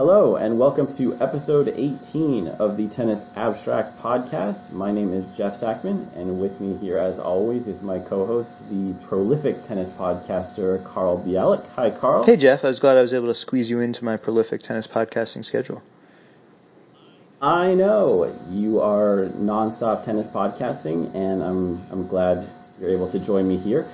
Hello, and welcome to episode 18 of the Tennis Abstract Podcast. My name is Jeff Sackmann, and with me here, as always, is my co host, the prolific tennis podcaster, Carl Bialik. Hi, Carl. Hey, Jeff. I was glad I was able to squeeze you into my prolific tennis podcasting schedule. I know you are nonstop tennis podcasting, and I'm, I'm glad you're able to join me here.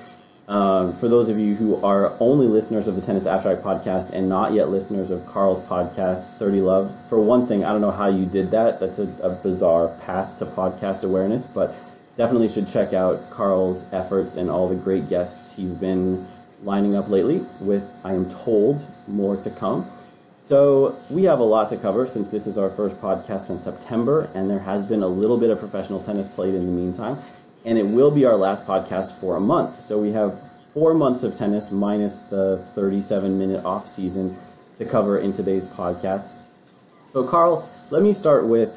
Um, for those of you who are only listeners of the Tennis Abstract podcast and not yet listeners of Carl's podcast, 30 Love, for one thing, I don't know how you did that. That's a, a bizarre path to podcast awareness, but definitely should check out Carl's efforts and all the great guests he's been lining up lately, with, I am told, more to come. So we have a lot to cover since this is our first podcast in September, and there has been a little bit of professional tennis played in the meantime and it will be our last podcast for a month. So we have four months of tennis minus the 37 minute off season to cover in today's podcast. So Carl, let me start with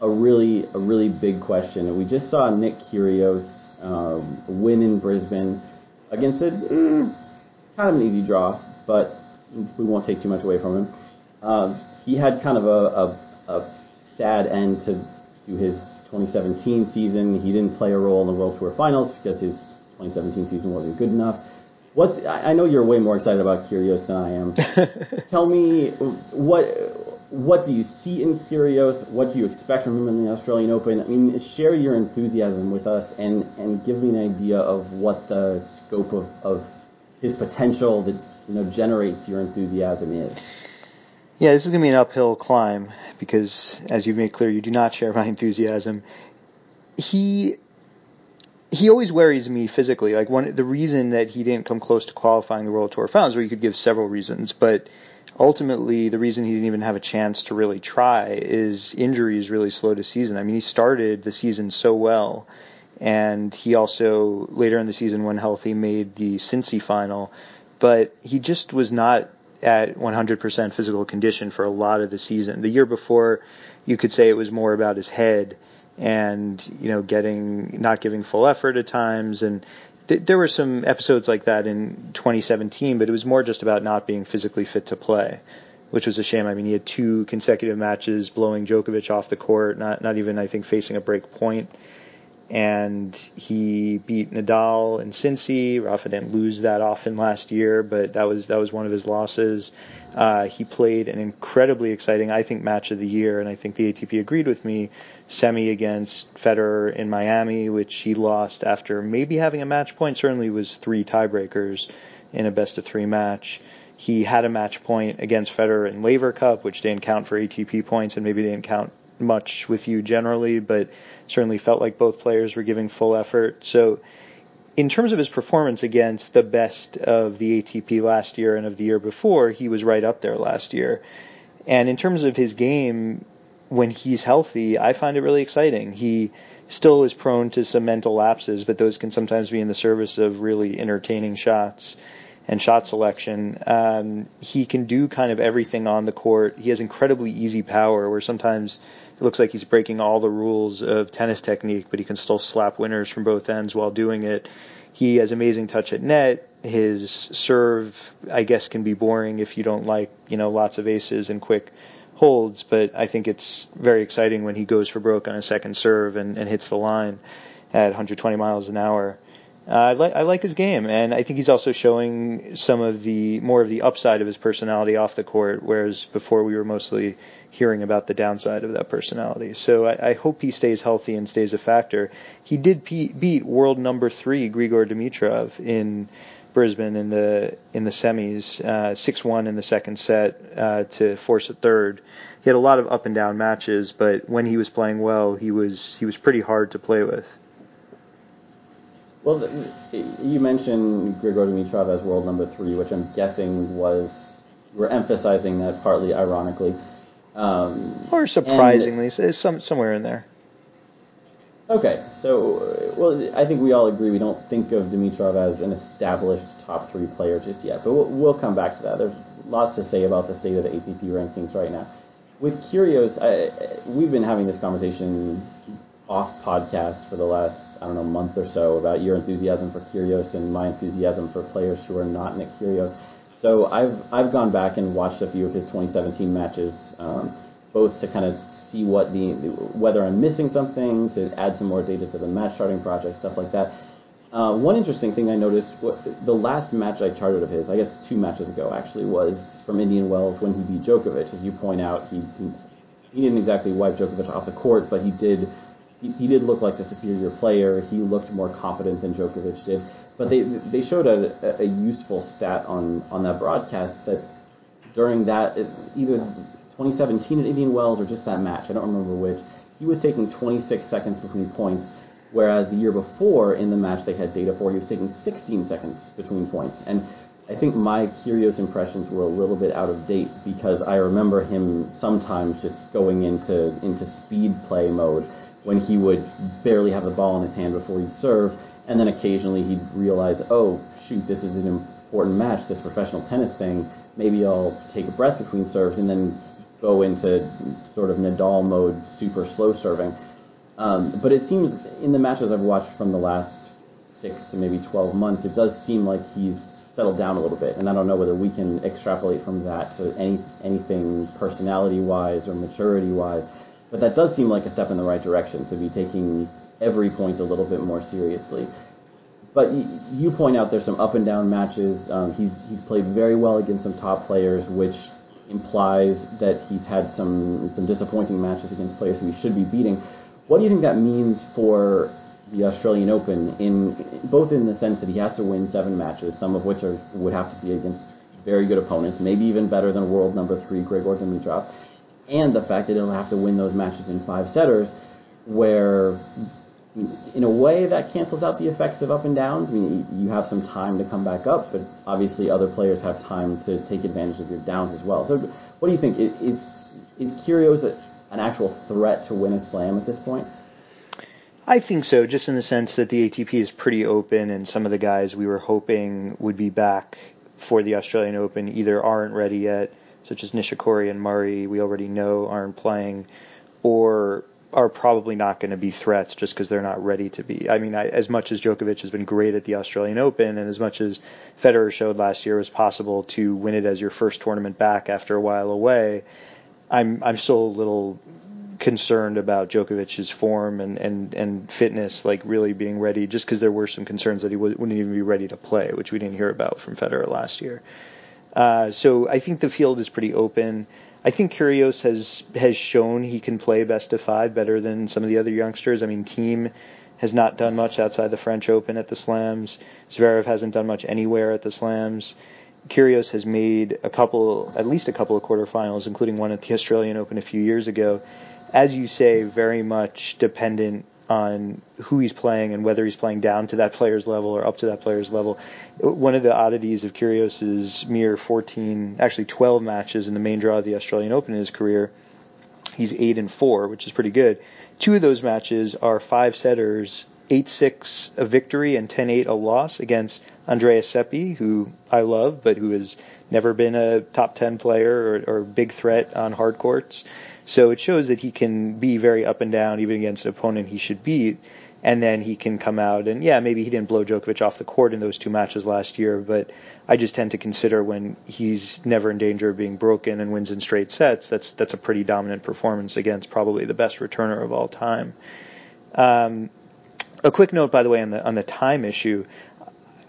a really a really big question. We just saw Nick Kyrgios um, win in Brisbane against a mm, kind of an easy draw, but we won't take too much away from him. Uh, he had kind of a, a, a sad end to to his 2017 season. He didn't play a role in the World Tour Finals because his 2017 season wasn't good enough. What's I know you're way more excited about Kyrgios than I am. Tell me what what do you see in Kyrgios? What do you expect from him in the Australian Open? I mean, share your enthusiasm with us and and give me an idea of what the scope of, of his potential that you know generates your enthusiasm is. Yeah, this is going to be an uphill climb because, as you've made clear, you do not share my enthusiasm. He he always worries me physically. Like one, the reason that he didn't come close to qualifying the World Tour Finals, where you could give several reasons, but ultimately the reason he didn't even have a chance to really try is injuries really slowed his season. I mean, he started the season so well, and he also later in the season, when healthy, made the Cincy final, but he just was not at 100% physical condition for a lot of the season. The year before, you could say it was more about his head and you know getting not giving full effort at times. And th- there were some episodes like that in 2017 but it was more just about not being physically fit to play which was a shame. I mean he had two consecutive matches blowing Djokovic off the court not not even i think facing a break point and he beat Nadal and Cincy. Rafa didn't lose that often last year, but that was that was one of his losses. Uh, he played an incredibly exciting, I think, match of the year, and I think the ATP agreed with me. Semi against Federer in Miami, which he lost after maybe having a match point. Certainly was three tiebreakers in a best of three match. He had a match point against Federer in Laver Cup, which didn't count for ATP points and maybe didn't count much with you generally, but certainly felt like both players were giving full effort. So, in terms of his performance against the best of the ATP last year and of the year before, he was right up there last year. And in terms of his game, when he's healthy, I find it really exciting. He still is prone to some mental lapses, but those can sometimes be in the service of really entertaining shots and shot selection. Um, he can do kind of everything on the court. He has incredibly easy power, where sometimes it looks like he's breaking all the rules of tennis technique, but he can still slap winners from both ends while doing it. He has amazing touch at net. His serve, I guess, can be boring if you don't like, you know, lots of aces and quick holds, but I think it's very exciting when he goes for broke on a second serve and, and hits the line at 120 miles an hour. Uh, I like I like his game, and I think he's also showing some of the more of the upside of his personality off the court, whereas before we were mostly hearing about the downside of that personality. So I, I hope he stays healthy and stays a factor. He did pe- beat world number three Grigor Dimitrov in Brisbane in the in the semis, uh, six uh, one in the second set uh, to force a third. He had a lot of up and down matches, but when he was playing well, he was he was pretty hard to play with. Well, you mentioned Grigor Dimitrov as world number three, which I'm guessing was we're emphasizing that partly ironically. Um, or surprisingly, and, some somewhere in there. Okay, so well, I think we all agree we don't think of Dimitrov as an established top three player just yet, but we'll, we'll come back to that. There's lots to say about the state of the ATP rankings right now. With Kyrgios, I, we've been having this conversation off podcast for the last I don't know month or so about your enthusiasm for Kyrgios and my enthusiasm for players who are not Nick Kyrgios. So I've I've gone back and watched a few of his 2017 matches, um, both to kind of see what the whether I'm missing something, to add some more data to the match charting project, stuff like that. Uh, one interesting thing I noticed, the last match I charted of his, I guess two matches ago actually, was from Indian Wells when he beat Djokovic. As you point out, he he, he didn't exactly wipe Djokovic off the court, but he did he, he did look like the superior player. He looked more competent than Djokovic did. But they they showed a, a useful stat on on that broadcast that during that either 2017 at Indian Wells or just that match, I don't remember which, he was taking 26 seconds between points, whereas the year before in the match they had data for he was taking 16 seconds between points. And I think my Kyrgios impressions were a little bit out of date because I remember him sometimes just going into into speed play mode when he would barely have the ball in his hand before he'd serve and then occasionally he'd realize, oh shoot, this is an important match, this professional tennis thing. Maybe I'll take a breath between serves and then go into sort of Nadal mode, super slow serving. Um, but it seems in the matches I've watched from the last six to maybe 12 months, it does seem like he's settled down a little bit. And I don't know whether we can extrapolate from that to any anything personality wise or maturity wise. But that does seem like a step in the right direction to be taking every point a little bit more seriously. But you point out there's some up and down matches. Um, he's he's played very well against some top players, which implies that he's had some some disappointing matches against players who he should be beating. What do you think that means for the Australian Open in both in the sense that he has to win seven matches, some of which are would have to be against very good opponents, maybe even better than world number three Grigor Dimitrov, and the fact that he'll have to win those matches in five setters, where in a way that cancels out the effects of up and downs. I mean, you have some time to come back up, but obviously other players have time to take advantage of your downs as well. So, what do you think? Is is Kyrgios an actual threat to win a slam at this point? I think so, just in the sense that the ATP is pretty open, and some of the guys we were hoping would be back for the Australian Open either aren't ready yet, such as Nishikori and Murray, we already know aren't playing, or are probably not going to be threats just because they're not ready to be. I mean, I, as much as Djokovic has been great at the Australian Open, and as much as Federer showed last year was possible to win it as your first tournament back after a while away, I'm I'm still a little concerned about Djokovic's form and, and, and fitness, like really being ready, just because there were some concerns that he wouldn't even be ready to play, which we didn't hear about from Federer last year. Uh, so I think the field is pretty open. I think Kyrgios has has shown he can play best of five better than some of the other youngsters. I mean, Thiem has not done much outside the French Open at the Slams. Zverev hasn't done much anywhere at the Slams. Kyrgios has made a couple, at least a couple of quarterfinals, including one at the Australian Open a few years ago. As you say, very much dependent on who he's playing and whether he's playing down to that player's level or up to that player's level. One of the oddities of Kyrgios's mere 14, actually 12 matches in the main draw of the Australian Open in his career, he's 8 and 4, which is pretty good. Two of those matches are five setters, 8-6 a victory and 10-8 a loss against Andreas Seppi, who I love, but who has never been a top 10 player or, or big threat on hard courts. So it shows that he can be very up and down even against an opponent he should beat. And then he can come out and yeah, maybe he didn't blow Djokovic off the court in those two matches last year, but I just tend to consider when he's never in danger of being broken and wins in straight sets, that's that's a pretty dominant performance against probably the best returner of all time. Um, a quick note, by the way, on the on the time issue.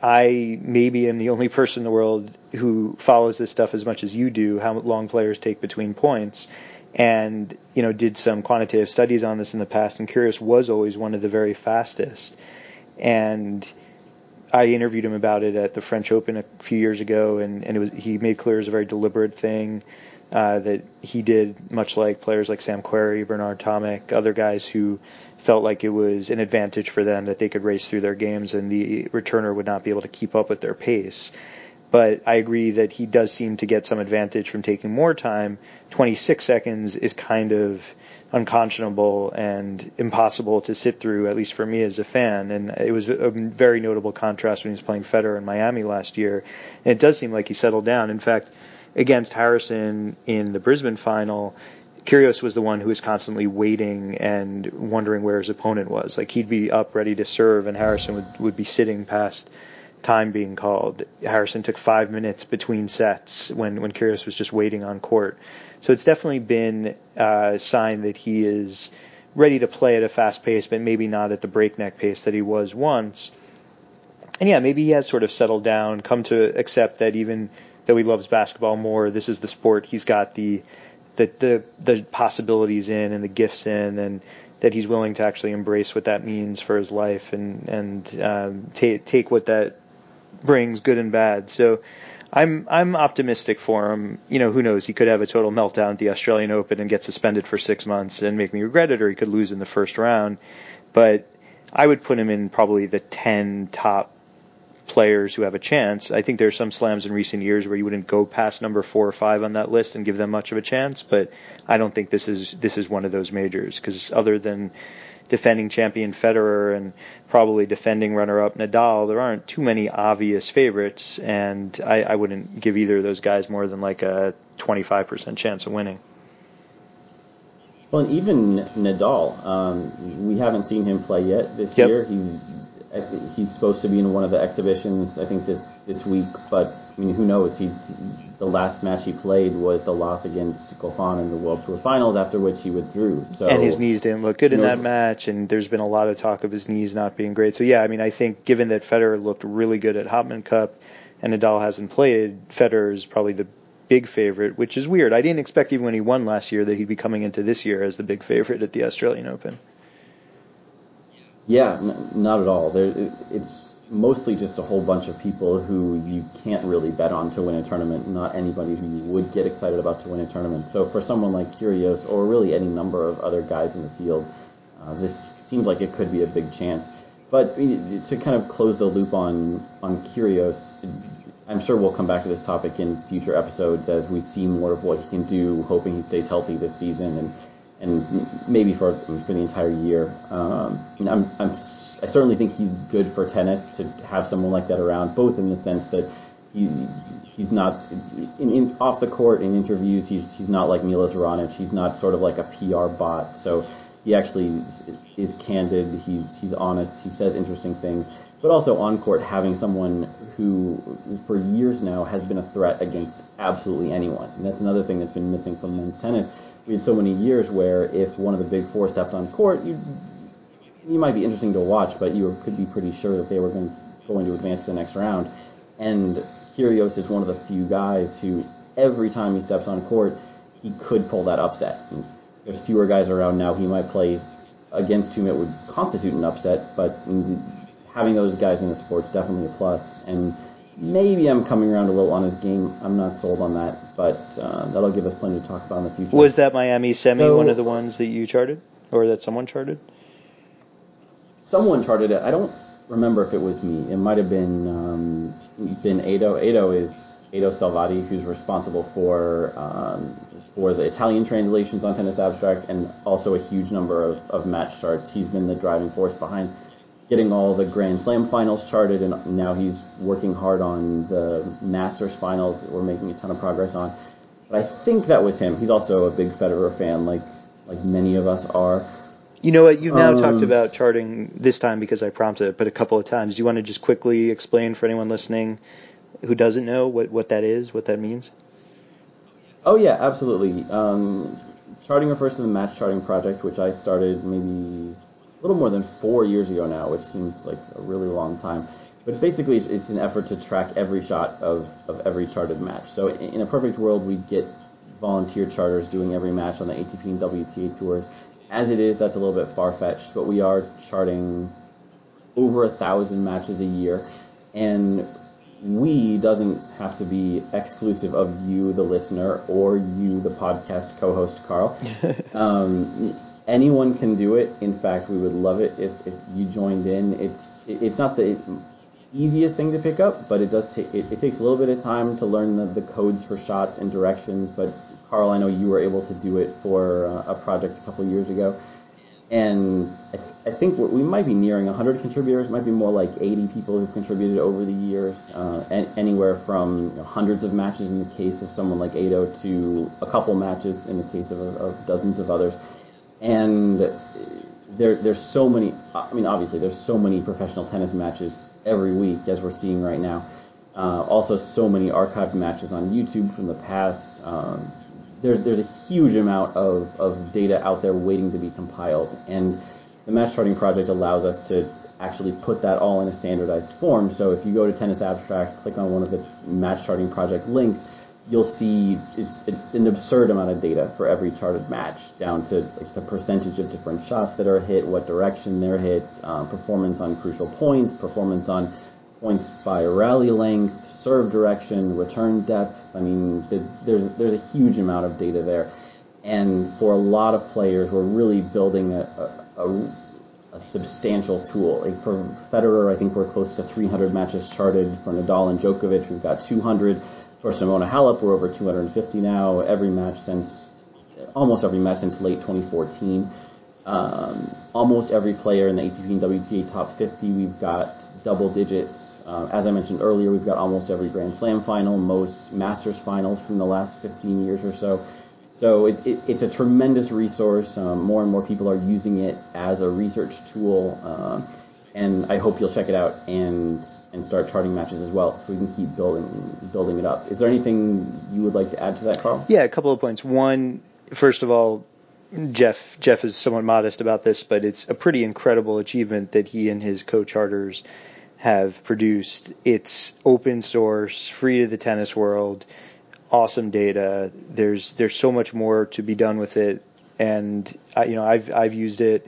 I maybe am the only person in the world who follows this stuff as much as you do, how long players take between points and you know did some quantitative studies on this in the past and Kyrgios was always one of the very fastest. And I interviewed him about it at the French Open a few years ago and, and was he made clear it was a very deliberate thing uh, that he did much like players like Sam Querrey, Bernard Tomic, other guys who felt like it was an advantage for them that they could race through their games and the returner would not be able to keep up with their pace but I agree that he does seem to get some advantage from taking more time. 26 seconds is kind of unconscionable and impossible to sit through, at least for me as a fan. And it was a very notable contrast when he was playing Federer in Miami last year. And it does seem like he settled down. In fact, against Harrison in the Brisbane final, Kyrgios was the one who was constantly waiting and wondering where his opponent was. Like he'd be up ready to serve, and Harrison would would be sitting past time being called. Harrison took five minutes between sets when when Kyrgios was just waiting on court. So it's definitely been a sign that he is ready to play at a fast pace, but maybe not at the breakneck pace that he was once. And yeah, maybe he has sort of settled down, come to accept that even though he loves basketball more, this is the sport he's got the the the, the possibilities in and the gifts in, and that he's willing to actually embrace what that means for his life and and um, take what that brings, good and bad. So. I'm I'm optimistic for him. You know, who knows? He could have a total meltdown at the Australian Open and get suspended for six months and make me regret it, or he could lose in the first round. But I would put him in probably the ten top players who have a chance. I think there's some slams in recent years where you wouldn't go past number four or five on that list and give them much of a chance, but I don't think this is this is one of those majors because other than defending champion Federer and probably defending runner-up Nadal, there aren't too many obvious favorites, and I, I wouldn't give either of those guys more than like a 25% chance of winning. Well, and even Nadal, um, we haven't seen him play yet this Yep. year. He's he's supposed to be in one of the exhibitions, I think this this week. But I mean, who knows? He the last match he played was the loss against Goffin in the World Tour Finals, after which he withdrew. So and his knees didn't look good in that match, and there's been a lot of talk of his knees not being great. So yeah, I mean, I think given that Federer looked really good at Hopman Cup, and Nadal hasn't played, Federer is probably the big favorite, which is weird. I didn't expect even when he won last year that he'd be coming into this year as the big favorite at the Australian Open. Yeah, n- not at all. There, it, it's mostly just a whole bunch of people who you can't really bet on to win a tournament. Not anybody who you would get excited about to win a tournament. So for someone like Kyrgios or really any number of other guys in the field, uh, this seemed like it could be a big chance. But to kind of close the loop on on Kyrgios, I'm sure we'll come back to this topic in future episodes as we see more of what he can do. Hoping he stays healthy this season and and maybe for for the entire year. Um, I'm, I'm I certainly think he's good for tennis to have someone like that around, both in the sense that he he's not in, in off the court in interviews. He's he's not like Milos Raonic. He's not sort of like a PR bot. So he actually is, is candid. He's he's honest. He says interesting things. But also on court, having someone who, for years now, has been a threat against absolutely anyone. And that's another thing that's been missing from men's tennis. We had so many years where if one of the big four stepped on court, you you might be interesting to watch, but you could be pretty sure that they were going, going to advance to the next round. And Kyrgios is one of the few guys who, every time he steps on court, he could pull that upset. And there's fewer guys around now. He might play against whom it would constitute an upset, but having those guys in the sport is definitely a plus. And maybe I'm coming around a little on his game. I'm not sold on that, but uh, that'll give us plenty to talk about in the future. Was that Miami semi So- one of the ones that you charted, or that someone charted? Someone charted it. I don't remember if it was me. It might have been um, been Edo. Edo is Edo Salvati, who's responsible for um, for the Italian translations on Tennis Abstract and also a huge number of, of match charts. He's been the driving force behind getting all the Grand Slam finals charted, and now he's working hard on the Masters finals that we're making a ton of progress on. But I think that was him. He's also a big Federer fan, like like many of us are. You know what? You've now Um, talked about charting this time because I prompted it, but a couple of times. Do you want to just quickly explain for anyone listening who doesn't know what, what that is, what that means? Oh yeah, absolutely. Um, charting refers to the match charting project, which I started maybe a little more than four years ago now, which seems like a really long time. But basically, it's, it's an effort to track every shot of, of every charted match. So in, in a perfect world, we'd get volunteer charters doing every match on the ATP and WTA tours. As it is, that's a little bit far fetched, but we are charting over a thousand matches a year, and we doesn't have to be exclusive of you, the listener, or you, the podcast co-host, Carl. um, anyone can do it. In fact, we would love it if, if you joined in. It's it- it's not the easiest thing to pick up, but it does take it, it takes a little bit of time to learn the, the codes for shots and directions. But Carl, I know you were able to do it for uh, a project a couple years ago, and I, I think we might be nearing 100 contributors. Might be more like 80 people who've contributed over the years, uh, an- anywhere from you know, hundreds of matches in the case of someone like Edo to a couple matches in the case of, of dozens of others. And there there's so many. I mean, obviously, there's so many professional tennis matches every week as we're seeing right now. Uh, also, so many archived matches on YouTube from the past. Um, there's there's a huge amount of, of data out there waiting to be compiled, and the match charting project allows us to actually put that all in a standardized form. So if you go to Tennis Abstract, click on one of the match charting project links, you'll see just an absurd amount of data for every charted match, down to like the percentage of different shots that are hit, what direction they're hit, um, performance on crucial points, performance on points by rally length, serve direction, return depth. I mean, there's there's a huge amount of data there, and for a lot of players, we're really building a, a, a a substantial tool. Like for Federer, I think we're close to 300 matches charted. For Nadal and Djokovic, we've got 200. For Simona Halep, we're over 250 now. Every match since, almost every match since late 2014. Um, almost every player in the ATP and WTA top 50, we've got double digits. Uh, as I mentioned earlier, we've got almost every Grand Slam final, most Masters finals from the last 15 years or so. So it, it, it's a tremendous resource. Um, more and more people are using it as a research tool. Uh, and I hope you'll check it out and and start charting matches as well, so we can keep building building it up. Is there anything you would like to add to that, Carl? Yeah, a couple of points. One, first of all, Jeff Jeff is somewhat modest about this, but it's a pretty incredible achievement that he and his co-charters have produced. It's open source, free to the tennis world, awesome data. There's there's so much more to be done with it, and I, you know I've I've used it.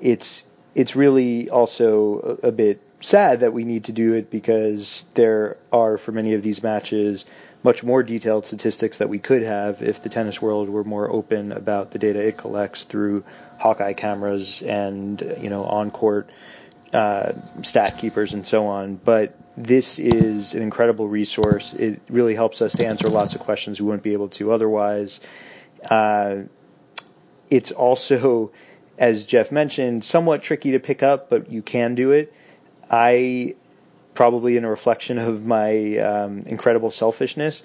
It's it's really also a, a bit sad that we need to do it because there are, for many of these matches, much more detailed statistics that we could have if the tennis world were more open about the data it collects through Hawkeye cameras and you know on court uh, stat keepers and so on. But this is an incredible resource. It really helps us to answer lots of questions we wouldn't be able to otherwise. Uh, it's also as Jeff mentioned, somewhat tricky to pick up, but you can do it. I, probably in a reflection of my um, incredible selfishness,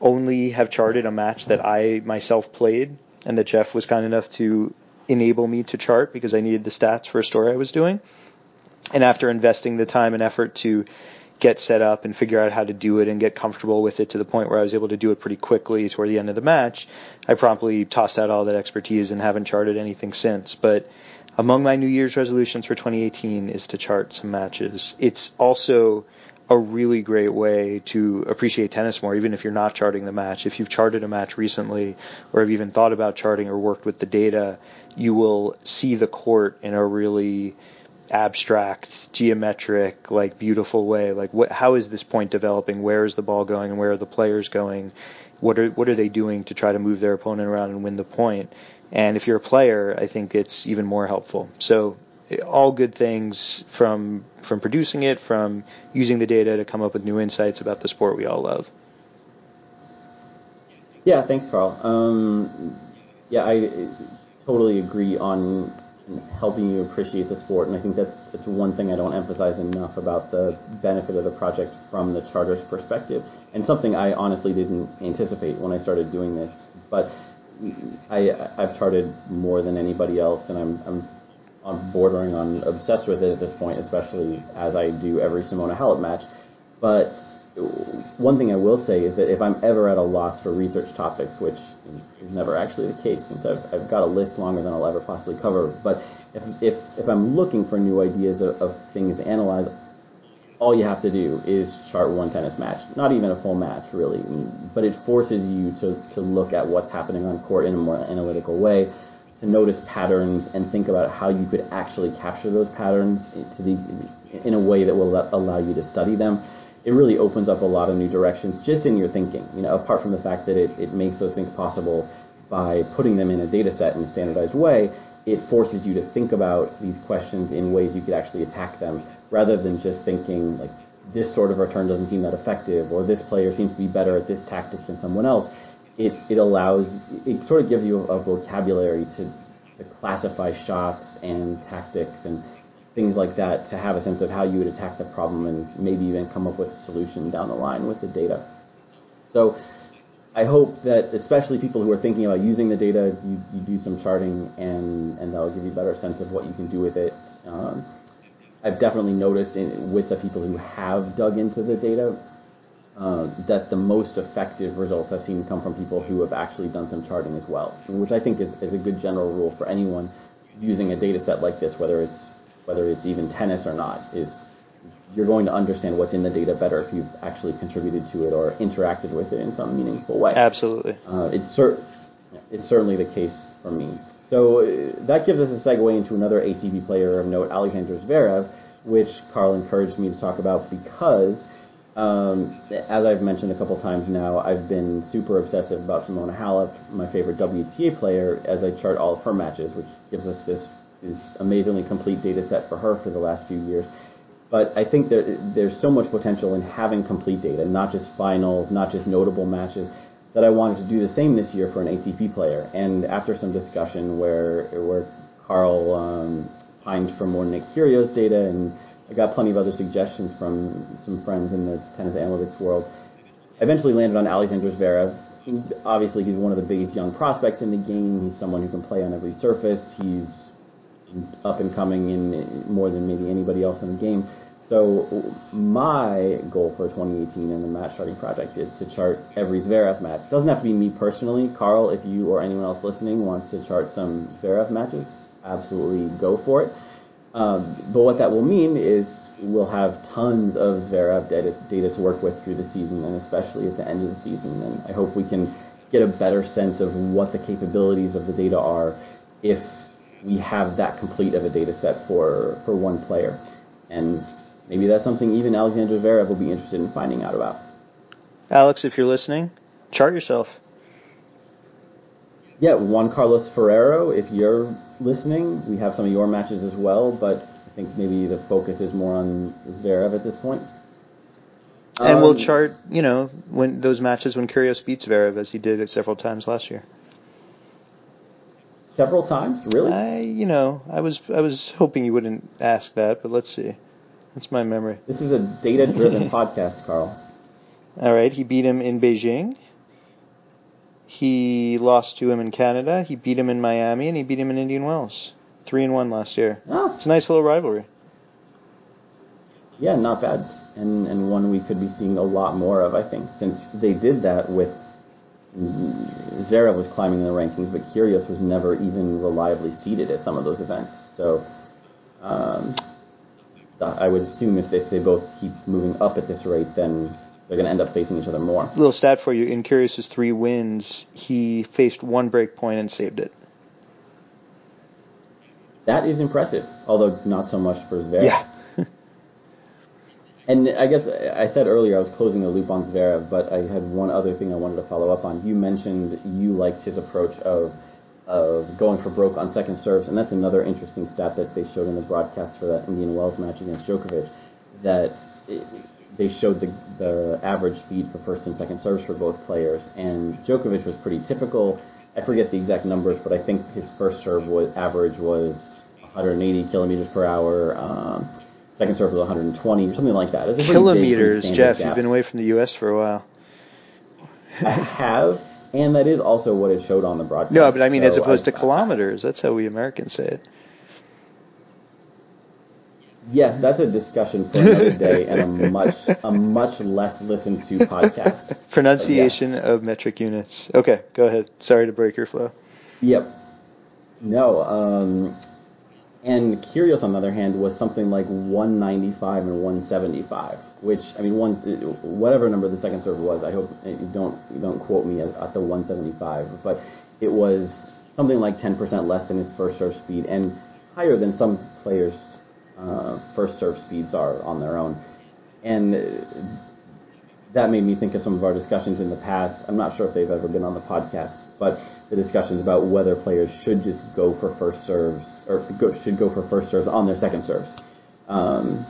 only have charted a match that I myself played and that Jeff was kind enough to enable me to chart because I needed the stats for a story I was doing. And after investing the time and effort to get set up and figure out how to do it and get comfortable with it to the point where I was able to do it pretty quickly toward the end of the match, I promptly tossed out all that expertise and haven't charted anything since. But among my New Year's resolutions for 2018 is to chart some matches. It's also a really great way to appreciate tennis more, even if you're not charting the match. If you've charted a match recently or have even thought about charting or worked with the data, you will see the court in a really abstract, geometric, like beautiful way. Like, what, how is this point developing? Where is the ball going, and where are the players going? What are what are they doing to try to move their opponent around and win the point? And if you're a player, I think it's even more helpful. So, all good things from from producing it, from using the data to come up with new insights about the sport we all love. Yeah, thanks, Carl. Um, yeah, I totally agree on helping you appreciate the sport. And I think that's that's one thing I don't emphasize enough about the benefit of the project from the charter's perspective, and something I honestly didn't anticipate when I started doing this. But I I've charted more than anybody else, and I'm I'm I'm bordering on obsessed with it at this point, especially as I do every Simona Halep match. But one thing I will say is that if I'm ever at a loss for research topics, which is never actually the case since I've, I've got a list longer than I'll ever possibly cover, but if, if, if I'm looking for new ideas of, of things to analyze, all you have to do is chart one tennis match. Not even a full match, really, but it forces you to, to look at what's happening on court in a more analytical way, to notice patterns and think about how you could actually capture those patterns to the, in a way that will allow you to study them it really opens up a lot of new directions just in your thinking. You know, apart from the fact that it, it makes those things possible by putting them in a data set in a standardized way, it forces you to think about these questions in ways you could actually attack them rather than just thinking like this sort of return doesn't seem that effective or this player seems to be better at this tactic than someone else. It, it allows, it sort of gives you a, vocabulary to, to classify shots and tactics and things like that to have a sense of how you would attack the problem and maybe even come up with a solution down the line with the data. So I hope that especially people who are thinking about using the data, you, you do some charting and, and that'll give you a better sense of what you can do with it. Um, I've definitely noticed in, with the people who have dug into the data uh, that the most effective results I've seen come from people who have actually done some charting as well, which I think is, is a good general rule for anyone using a data set like this, whether it's whether it's even tennis or not, is you're going to understand what's in the data better if you've actually contributed to it or interacted with it in some meaningful way. Absolutely. Uh, it's, cer- it's certainly the case for me. So uh, that gives us a segue into another ATP player of note, Alexander Zverev, which Carl encouraged me to talk about because, um, as I've mentioned a couple times now, I've been super obsessive about Simona Halep, my favorite WTA player, as I chart all of her matches, which gives us this, this amazingly complete data set for her for the last few years. But I think that there's so much potential in having complete data, not just finals, not just notable matches, that I wanted to do the same this year for an ATP player. And after some discussion where where Carl um, pined for more Nick Kyrgios data, and I got plenty of other suggestions from some friends in the tennis analytics world, I eventually landed on Alexander Zverev. Obviously, he's one of the biggest young prospects in the game. He's someone who can play on every surface. He's up and coming in more than maybe anybody else in the game. So my goal for 2018 in the match charting project is to chart every Zverev match. It doesn't have to be me personally. Carl, if you or anyone else listening wants to chart some Zverev matches, absolutely go for it. Um, but what that will mean is we'll have tons of Zverev data, data to work with through the season, and especially at the end of the season. And I hope we can get a better sense of what the capabilities of the data are if we have that complete of a data set for, for one player. And maybe that's something even Alexander Zverev will be interested in finding out about. Alex, if you're listening, chart yourself. Yeah, Juan Carlos Ferrero, if you're listening, we have some of your matches as well, but I think maybe the focus is more on Zverev at this point. And um, we'll chart, you know, when those matches when Kyrgios beats Zverev as he did it several times last year. Several times, really? I, you know, I was I was hoping you wouldn't ask that, but let's see. That's my memory. This is a data-driven podcast, Carl. All right, he beat him in Beijing. He lost to him in Canada. He beat him in Miami, and he beat him in Indian Wells. Three and one last year. Oh. It's a nice little rivalry. Yeah, not bad, and and one we could be seeing a lot more of. I think since they did that with Zverev was climbing in the rankings, but Kyrgios was never even reliably seated at some of those events. So um, I would assume if, if they both keep moving up at this rate, then they're going to end up facing each other more. Little stat for you: in Kyrgios's three wins, he faced one break point and saved it. That is impressive, although not so much for Zverev. Yeah. And I guess I said earlier I was closing the loop on Zverev, but I had one other thing I wanted to follow up on. You mentioned you liked his approach of of going for broke on second serves, and that's another interesting stat that they showed in the broadcast for that Indian Wells match against Djokovic. That it, they showed the the average speed for first and second serves for both players, and Djokovic was pretty typical. I forget the exact numbers, but I think his first serve was average was 180 kilometers per hour. Um, Second serve was 120 or something like that. It's Kilometers, big, Jeff. Gap. You've been away from the U.S. for a while. I have, and that is also what it showed on the broadcast. No, but I mean, so as opposed I, to kilometers. That's how we Americans say it. Yes, that's a discussion for another day and a much a much less listened to podcast. Pronunciation yes. of metric units. Okay, go ahead. Sorry to break your flow. Yep. No, um, and Kyrgios, on the other hand, was something like 195 and 175, which I mean, one whatever number the second serve was. I hope you don't don't quote me at, at the 175, but it was something like 10% less than his first serve speed and higher than some players' uh, first serve speeds are on their own. And that made me think of some of our discussions in the past. I'm not sure if they've ever been on the podcast, but the discussions about whether players should just go for first serves or go, should go for first serves on their second serves. Um,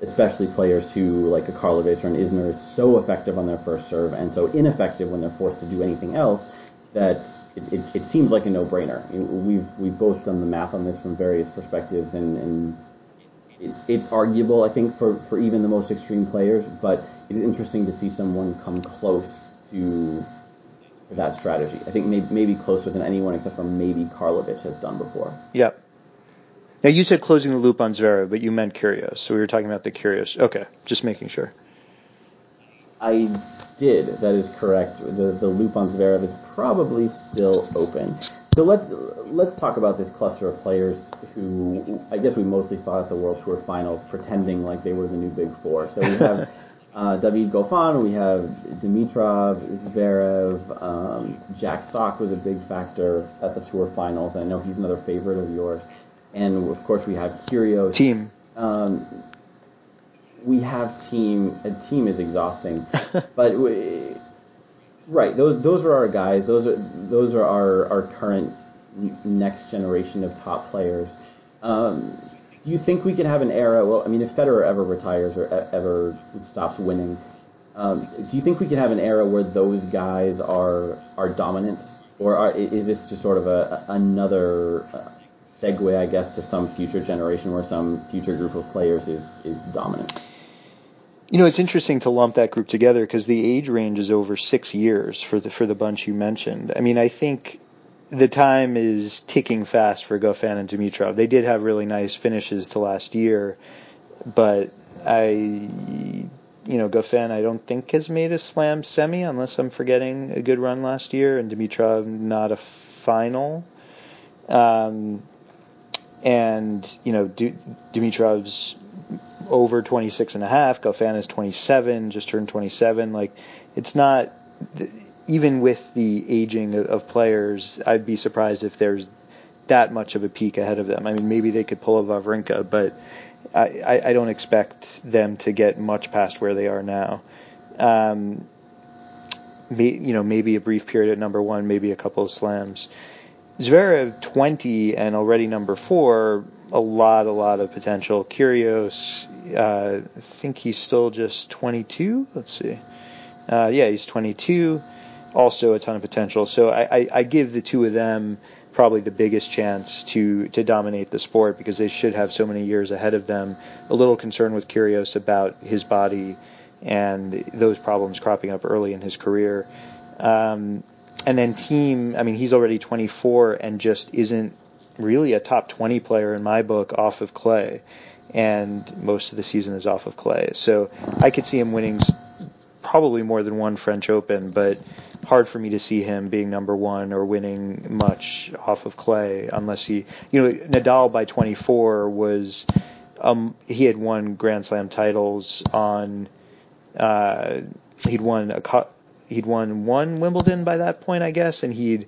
especially players who, like a Karlovic or an Isner, is so effective on their first serve and so ineffective when they're forced to do anything else that it, it, it seems like a no-brainer. We've we've both done the math on this from various perspectives, and, and it, it's arguable, I think, for, for even the most extreme players, but it is interesting to see someone come close to to that strategy. I think maybe, maybe closer than anyone except for maybe Karlovic has done before. Yep. Now you said closing the loop on Zverev, but you meant Kyrgios. So we were talking about the Kyrgios. Okay, just making sure. I did. That is correct. The the loop on Zverev is probably still open. So let's let's talk about this cluster of players who I guess we mostly saw at the World Tour Finals, pretending like they were the new Big Four. So we have uh, David Goffin, we have Dimitrov, Zverev, um, Jack Sock was a big factor at the Tour Finals. I know he's another favorite of yours, and of course we have Kyrgios. Thiem. Um, we have Thiem. A team is exhausting, but we, right. Those those are our guys. Those are those are our our current next generation of top players. Um, do you think we could have an era? Well, I mean, if Federer ever retires or ever stops winning, um, do you think we could have an era where those guys are are dominant, or are, is this just sort of a, another uh, segue, I guess, to some future generation where some future group of players is is dominant? You know, it's interesting to lump that group together because the age range is over six years for the for the bunch you mentioned. I mean, I think the time is ticking fast for Goffin and Dimitrov. They did have really nice finishes to last year, but I, you know, Goffin I don't think has made a slam semi unless I'm forgetting a good run last year, and Dimitrov not a final. Um, and you know, Dimitrov's over 26 and a half. Goffin is 27, just turned 27. Like, it's not, even with the aging of, players, I'd be surprised if there's that much of a peak ahead of them. I mean, maybe they could pull a Wawrinka, but I, I, don't expect them to get much past where they are now. Um, you know, maybe a brief period at number one, maybe a couple of slams. Zverev 20 and already number four, a lot, a lot of potential. Kyrgios, uh, I think he's still just 22. Let's see. Uh, yeah, he's 22. Also a ton of potential. So I, I, I give the two of them probably the biggest chance to to dominate the sport because they should have so many years ahead of them. A little concerned with Kyrgios about his body and those problems cropping up early in his career. Um, and then Thiem, I mean, he's already 24 and just isn't really a top 20 player in my book off of clay, and most of the season is off of clay. So I could see him winning probably more than one French Open, but hard for me to see him being number one or winning much off of clay unless he, you know, Nadal by 24 was, um, he had won Grand Slam titles on, uh, he'd won a, he'd won one Wimbledon by that point, I guess, and he'd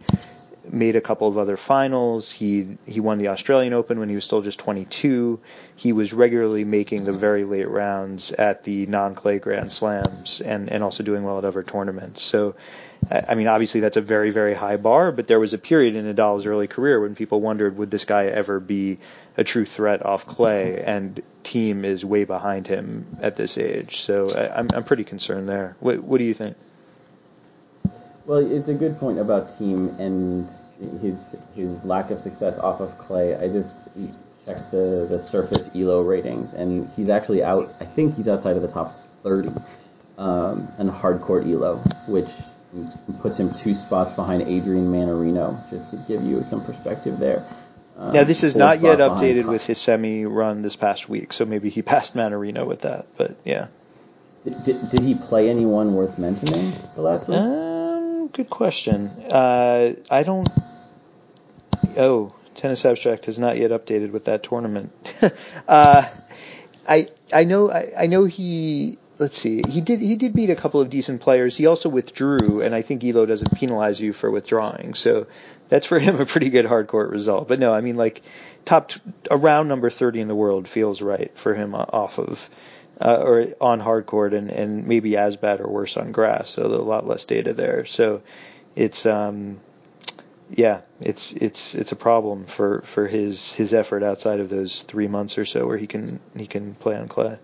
made a couple of other finals. He he won the Australian Open when he was still just 22. He was regularly making the very late rounds at the non-clay Grand Slams and and also doing well at other tournaments. So I mean, obviously that's a very, very high bar, but there was a period in Nadal's early career when people wondered, would this guy ever be a true threat off clay? And Thiem is way behind him at this age. So I, I'm, I'm pretty concerned there. What, what do you think? Well, it's a good point about Thiem and his his lack of success off of clay. I just checked the the surface Elo ratings, and he's actually out. I think he's outside of the top 30 um, in hard court Elo, which puts him two spots behind Adrian Mannarino, just to give you some perspective there. Um, yeah, this is not yet updated with his semi run this past week, so maybe he passed Mannarino with that. But yeah. Did, did, did he play anyone worth mentioning the last week? Uh, good question. Uh, I don't. Oh, Tennis Abstract has not yet updated with that tournament. uh, I I know I, I know he. Let's see. He did he did beat a couple of decent players. He also withdrew, and I think Elo doesn't penalize you for withdrawing. So that's for him a pretty good hard court result. But no, I mean like top t- around number 30 in the world feels right for him off of uh, or on hard court and, and maybe as bad or worse on grass. So a lot less data there. So it's um, yeah, it's it's it's a problem for, for his his effort outside of those three months or so where he can he can play on clay.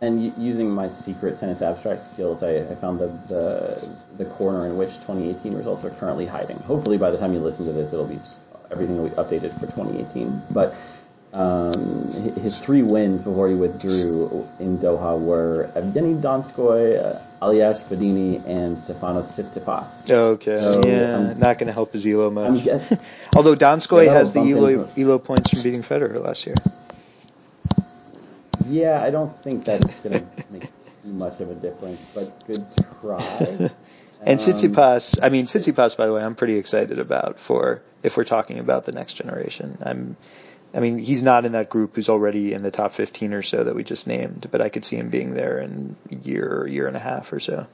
And using my secret tennis abstract skills, I, I found the, the the corner in which 2018 results are currently hiding. Hopefully, by the time you listen to this, it'll be everything will be updated for 2018. But um, his three wins before he withdrew in Doha were Evgeny Donskoy, Aljaž Bedene and Stefanos Tsitsipas. Okay. So, yeah, I'm- not going to help his elo much. I'm Although Donskoy Yeah, has the elo, elo points from beating Federer last year. yeah, I don't think that's going to make too much of a difference, but good try. And Um, Tsitsipas, I mean Tsitsipas, by the way, I'm pretty excited about for if we're talking about the next generation. I'm, I mean, he's not in that group who's already in the top 15 or so that we just named, but I could see him being there in a year, a year and a half or so.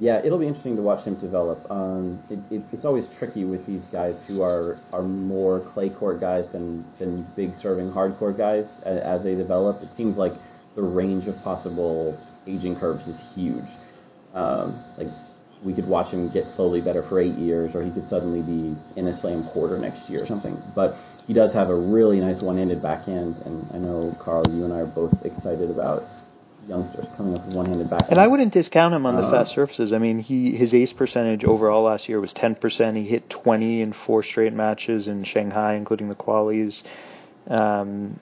Yeah, it'll be interesting to watch him develop. Um, it, it, it's always tricky with these guys who are, are more clay court guys than, than big serving hard court guys as, as they develop. It seems like the range of possible aging curves is huge. Um, like we could watch him get slowly better for eight years, or he could suddenly be in a slam quarter next year or something. But he does have a really nice one-handed backhand, and I know Carl, you and I are both excited about youngsters coming up with one-handed backhand. And I wouldn't discount him on the Uh, fast surfaces. I mean, he his ace percentage overall last year was 10%. He hit 20 in four straight matches in Shanghai, including the qualies. Um,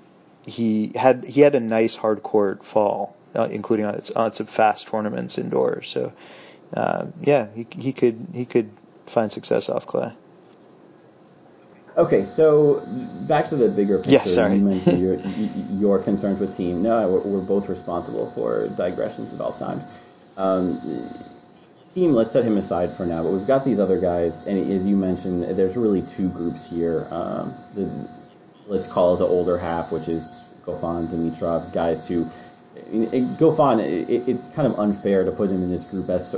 he had he had a nice hard court fall, uh, including on, on some fast tournaments indoors. So, uh, yeah, he he could he could find success off clay. Okay, so back to the bigger picture. Yeah, sorry. You mentioned your, your concerns with Thiem. No, we're, we're both responsible for digressions at all times. Um, Thiem, let's set him aside for now, but we've got these other guys, and as you mentioned, there's really two groups here. Um, the, let's call it the older half, which is Goffin, Dimitrov, guys who. It, Goffin, it, it's kind of unfair to put him in this group as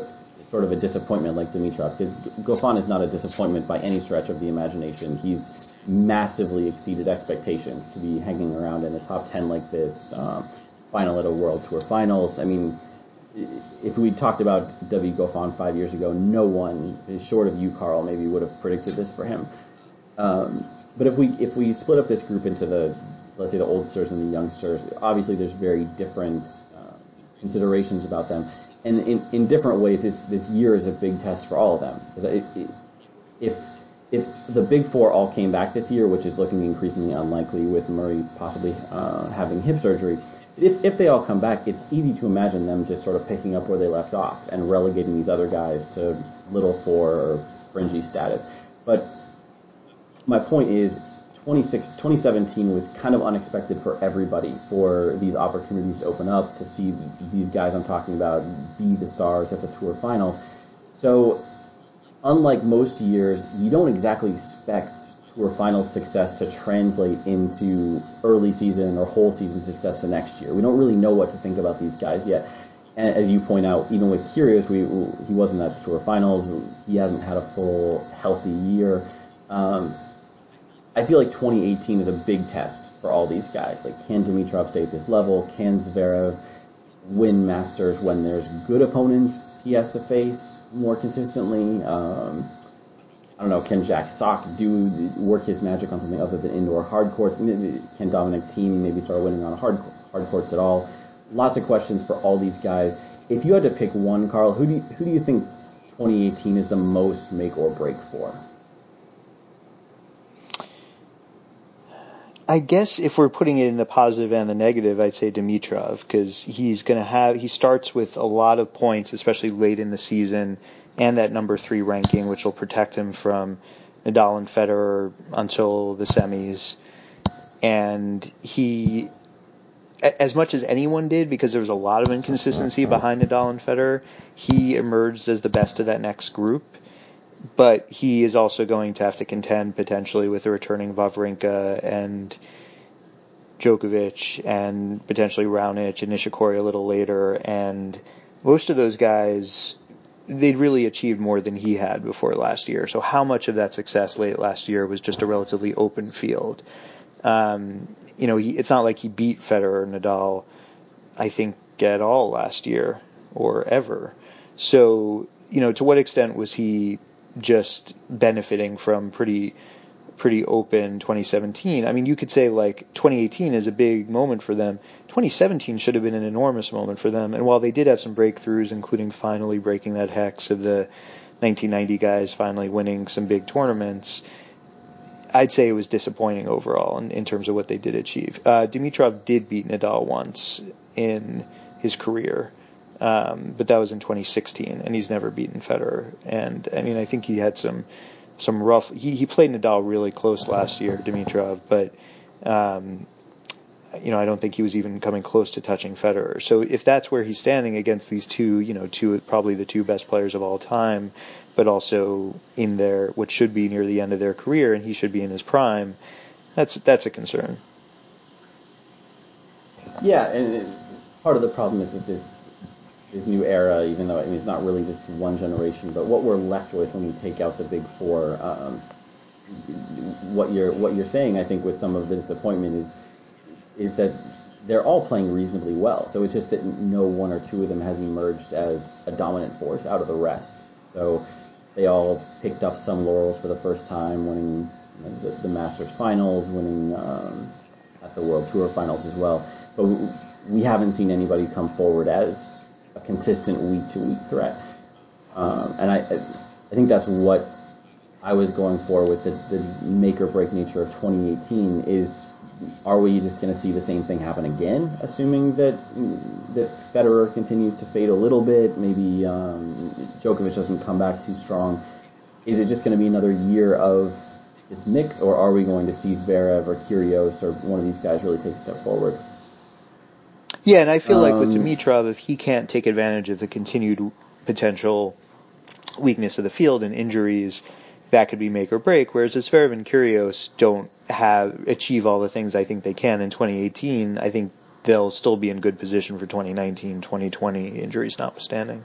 sort of a disappointment like Dimitrov, because Goffin is not a disappointment by any stretch of the imagination. He's massively exceeded expectations to be hanging around in the top 10 like this, um, final at a World Tour Finals. I mean, if we talked about W. Goffin five years ago, no one, short of you, Carl, maybe would have predicted this for him. Um, but if we if we split up this group into the let's say the oldsters and the youngsters, obviously there's very different uh, considerations about them, and in, in different ways, this this year is a big test for all of them. it- it- If if the big four all came back this year, which is looking increasingly unlikely with Murray possibly uh, having hip surgery, if, if they all come back, it's easy to imagine them just sort of picking up where they left off and relegating these other guys to little four or fringy status. But my point is 26, 2017 was kind of unexpected for everybody for these opportunities to open up to see these guys I'm talking about be the stars at the tour finals. So unlike most years, you don't exactly expect tour finals success to translate into early season or whole season success the next year. We don't really know what to think about these guys yet. And as you point out, even with Kyrgios, we, he wasn't at the tour finals. He hasn't had a full healthy year. Um, I feel like 2018 is a big test for all these guys. Like, can Dimitrov stay at this level? Can Zverev win Masters when there's good opponents he has to face more consistently? Um, I don't know. Can Jack Sock do work his magic on something other than indoor hard courts? Can Dominic Thiem maybe start winning on hard hard courts at all? Lots of questions for all these guys. If you had to pick one, Carl, who do you, who do you think 2018 is the most make or break for? I guess if we're putting it in the positive and the negative, I'd say Dimitrov because he's going to have he starts with a lot of points, especially late in the season, and that number three ranking, which will protect him from Nadal and Federer until the semis. And he, as much as anyone did, because there was a lot of inconsistency behind Nadal and Federer, he emerged as the best of that next group but he is also going to have to contend potentially with a returning Wawrinka and Djokovic and potentially Raonic and Nishikori a little later. And most of those guys, they'd really achieved more than he had before last year. So how much of that success late last year was just a relatively open field? Um, you know, he, it's not like he beat Federer or Nadal, I think, at all last year or ever. So, you know, to what extent was he just benefiting from pretty pretty open 2017. I mean, you could say like 2018 is a big moment for them. 2017 should have been an enormous moment for them. And while they did have some breakthroughs, including finally breaking that hex of the 1990 guys finally winning some big tournaments, I'd say it was disappointing overall in, in terms of what they did achieve. Uh, Dimitrov did beat Nadal once in his career. Um, but that was in 2016, and he's never beaten Federer. And I mean, I think he had some some rough. He he played Nadal really close last year, Dimitrov, but um, you know, I don't think he was even coming close to touching Federer. So if that's where he's standing against these two, you know, two probably the two best players of all time, but also in their what should be near the end of their career, and he should be in his prime, that's that's a concern. Yeah, and part of the problem is that this this new era, even though I mean, it's not really just one generation, but what we're left with when you take out the big four. Um, what you're what you're saying, I think, with some of the disappointment is is that they're all playing reasonably well. So it's just that no one or two of them has emerged as a dominant force out of the rest. So they all picked up some laurels for the first time, winning you know, the, the, Masters finals, winning um, at the World Tour finals as well. But we, we, haven't seen anybody come forward as a consistent week to week threat. Um, and I, I think that's what I was going for with the, the make or break nature of 2018 is are we just going to see the same thing happen again, assuming that that Federer continues to fade a little bit, maybe um, Djokovic doesn't come back too strong? Is it just going to be another year of this mix, or are we going to see Zverev or Kyrgios or one of these guys really take a step forward? Yeah, and I feel um, like with um, Dimitrov, if he can't take advantage of the continued potential weakness of the field and injuries, that could be make or break. Whereas if Zverev and Kyrgios don't have achieve all the things I think they can in 2018, I think they'll still be in good position for 2019, 2020, injuries notwithstanding.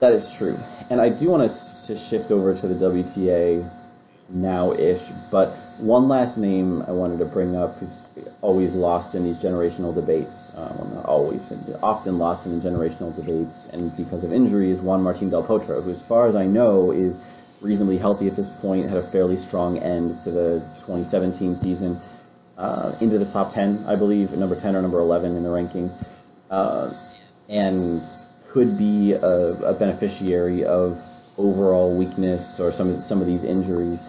That is true, and I do want to, to shift over to the WTA now-ish, but one last name I wanted to bring up who's always lost in these generational debates. Uh, well, not always, often lost in the generational debates, and because of injury, is Juan Martín del Potro, who, as far as I know, is reasonably healthy at this point. Had a fairly strong end to the 2017 season, uh, into the top 10, I believe, number 10 or number 11 in the rankings, uh, and could be a, a beneficiary of overall weakness or some some of these injuries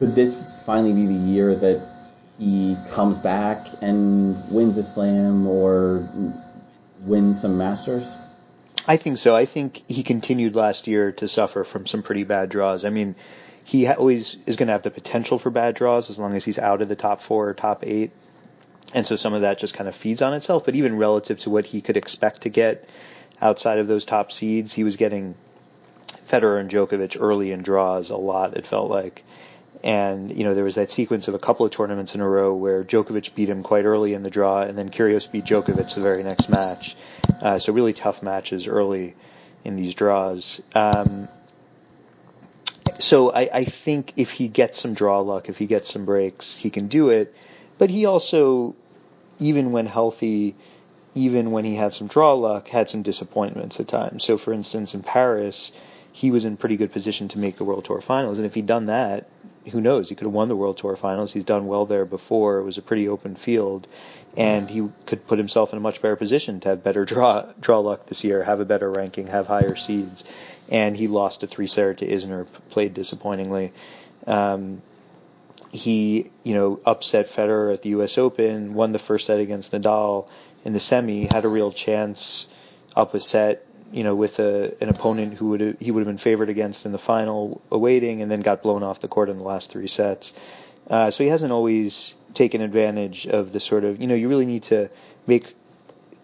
could this finally be the year that he comes back and wins a slam or wins some Masters? I think so. I think he continued last year to suffer from some pretty bad draws. I mean, he always is going to have the potential for bad draws as long as he's out of the top four or top eight. And so some of that just kind of feeds on itself. But even relative to what he could expect to get outside of those top seeds, he was getting Federer and Djokovic early in draws a lot, it felt like. And, you know, there was that sequence of a couple of tournaments in a row where Djokovic beat him quite early in the draw, and then Kyrgios beat Djokovic the very next match. Uh, so really tough matches early in these draws. Um, so I, I think if he gets some draw luck, if he gets some breaks, he can do it. But he also, even when healthy, even when he had some draw luck, had some disappointments at times. So for instance, in Paris, he was in pretty good position to make the World Tour Finals, and if he'd done that, who knows? He could have won the World Tour Finals. He's done well there before. It was a pretty open field, and he could put himself in a much better position to have better draw draw luck this year, have a better ranking, have higher seeds. And he lost a three set to Isner, played disappointingly. Um, he, you know, upset Federer at the U.S. Open, won the first set against Nadal in the semi, had a real chance up a set, you know, with a, an opponent who would he would have been favored against in the final, awaiting, and then got blown off the court in the last three sets. Uh, so he hasn't always taken advantage of the sort of, you know, you really need to make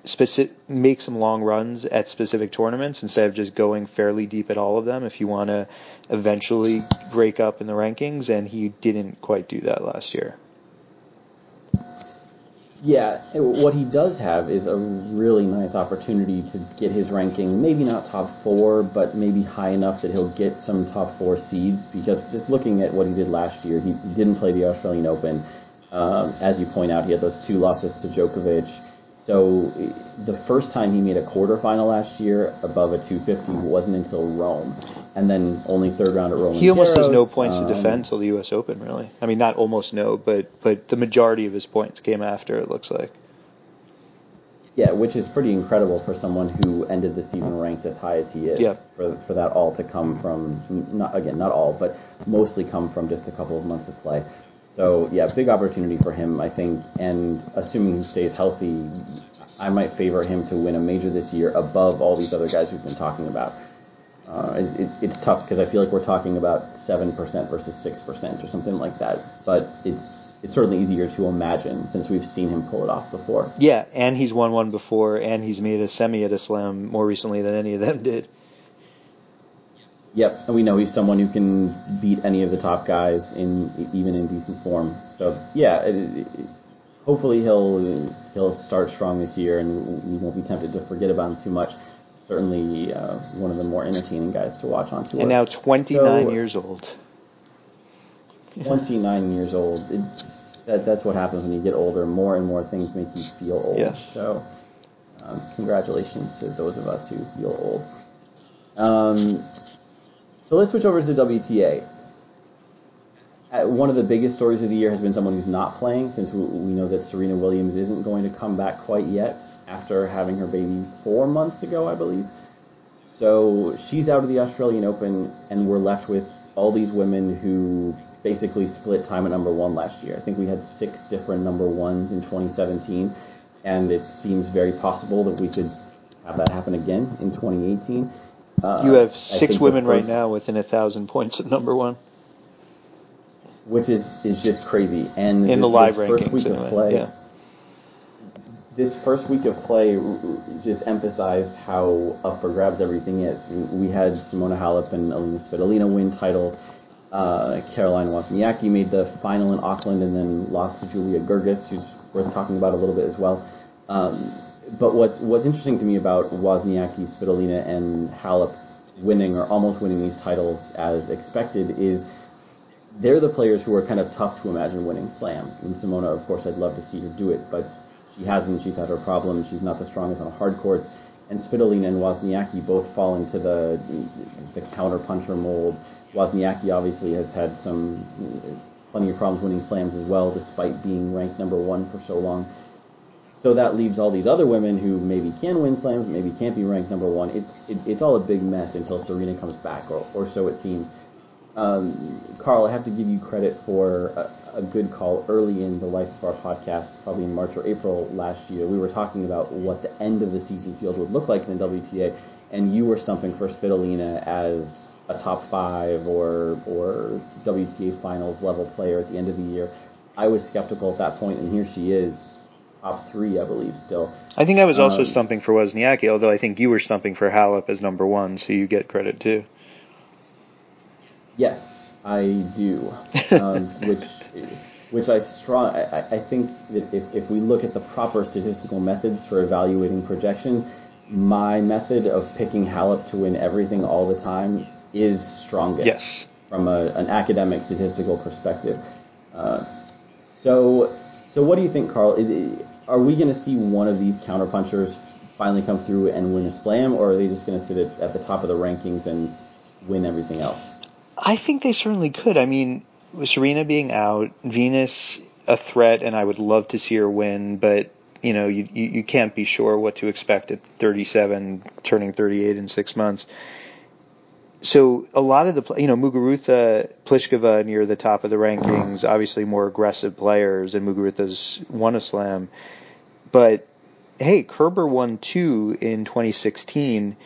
specific, make some long runs at specific tournaments instead of just going fairly deep at all of them if you want to eventually break up in the rankings. And he didn't quite do that last year. Yeah, what he does have is a really nice opportunity to get his ranking, maybe not top four, but maybe high enough that he'll get some top four seeds. Because just looking at what he did last year, he didn't play the Australian Open. Um, as you point out, he had those two losses to Djokovic. So the first time he made a quarterfinal last year above a 250 wasn't until Rome, and then only third round at Rome. He almost Garros, has no points um, to defend till the U.S. Open, really. I mean, not almost no, but but the majority of his points came after. It looks like. Yeah, which is pretty incredible for someone who ended the season ranked as high as he is. Yeah. For for that all to come from not again not all, but mostly come from just a couple of months of play. So yeah, big opportunity for him, I think. And assuming he stays healthy, I might favor him to win a major this year above all these other guys we've been talking about. Uh, it, it, it's tough because I feel like we're talking about seven percent versus six percent or something like that. But it's it's certainly easier to imagine since we've seen him pull it off before. Yeah, and he's won one before, and he's made a semi at a slam more recently than any of them did. Yep, and we know he's someone who can beat any of the top guys in even in decent form. So yeah, it, hopefully he'll he'll start strong this year, and we won't be tempted to forget about him too much. Certainly, uh, one of the more entertaining guys to watch on tour. And now 29 so, years old. 29 years old. It's that, that's what happens when you get older. More and more things make you feel old. Yes. So, um, congratulations to those of us who feel old. Um, so let's switch over to the WTA. Uh, one of the biggest stories of the year has been someone who's not playing, since we, we know that Serena Williams isn't going to come back quite yet after having her baby four months ago, I believe. So she's out of the Australian Open, and we're left with all these women who basically split time at number one last year. I think we had six different number ones in 2017, and it seems very possible that we could have that happen again in 2018. Uh, you have six women first, right now within a thousand points at number one, which is is just crazy. And in the, the live rankings, first week anyway. of play, yeah. This first week of play just emphasized how up for grabs everything is. We had Simona Halep and Alina Svitolina win titles. Uh, Caroline Wozniacki made the final in Auckland and then lost to Julia Görges, who's worth talking about a little bit as well. Um, but what's what's interesting to me about Wozniacki, Svitolina, and Halep winning or almost winning these titles as expected is they're the players who are kind of tough to imagine winning Slam. And Simona, of course, I'd love to see her do it, but she hasn't. She's had her problems. She's not the strongest on hard courts. And Svitolina and Wozniacki both fall into the the counter puncher mold. Wozniacki obviously has had some plenty of problems winning slams as well, despite being ranked number one for so long. So that leaves all these other women who maybe can win slams, maybe can't be ranked number one. It's it, it's all a big mess until Serena comes back, or, or so it seems. Um, Carl, I have to give you credit for a, a, good call early in the life of our podcast, probably in March or April last year. We were talking about what the end of the season field would look like in the WTA, and you were stumping for Svitolina as a top five or or WTA finals level player at the end of the year. I was skeptical at that point, and here she is top three, I believe, still. I think I was also um, stumping for Wozniacki, although I think you were stumping for Halep as number one, so you get credit too. Yes, I do. Um, which, which I strong. I, I think that if, if we look at the proper statistical methods for evaluating projections, my method of picking Halep to win everything all the time is strongest. Yes. From a, an academic statistical perspective. Uh, so so what do you think, Carl? Is it, are we going to see one of these counterpunchers finally come through and win a slam, or are they just going to sit at, at the top of the rankings and win everything else? I think they certainly could. I mean, with Serena being out, Venus a threat, and I would love to see her win, but you know, you, you, you can't be sure what to expect at 37, turning 38 in six months so a lot of the you know Muguruza, Pliskova near the top of the rankings, obviously more aggressive players, and Muguruza's won a slam. But hey, Kerber won two in 2016.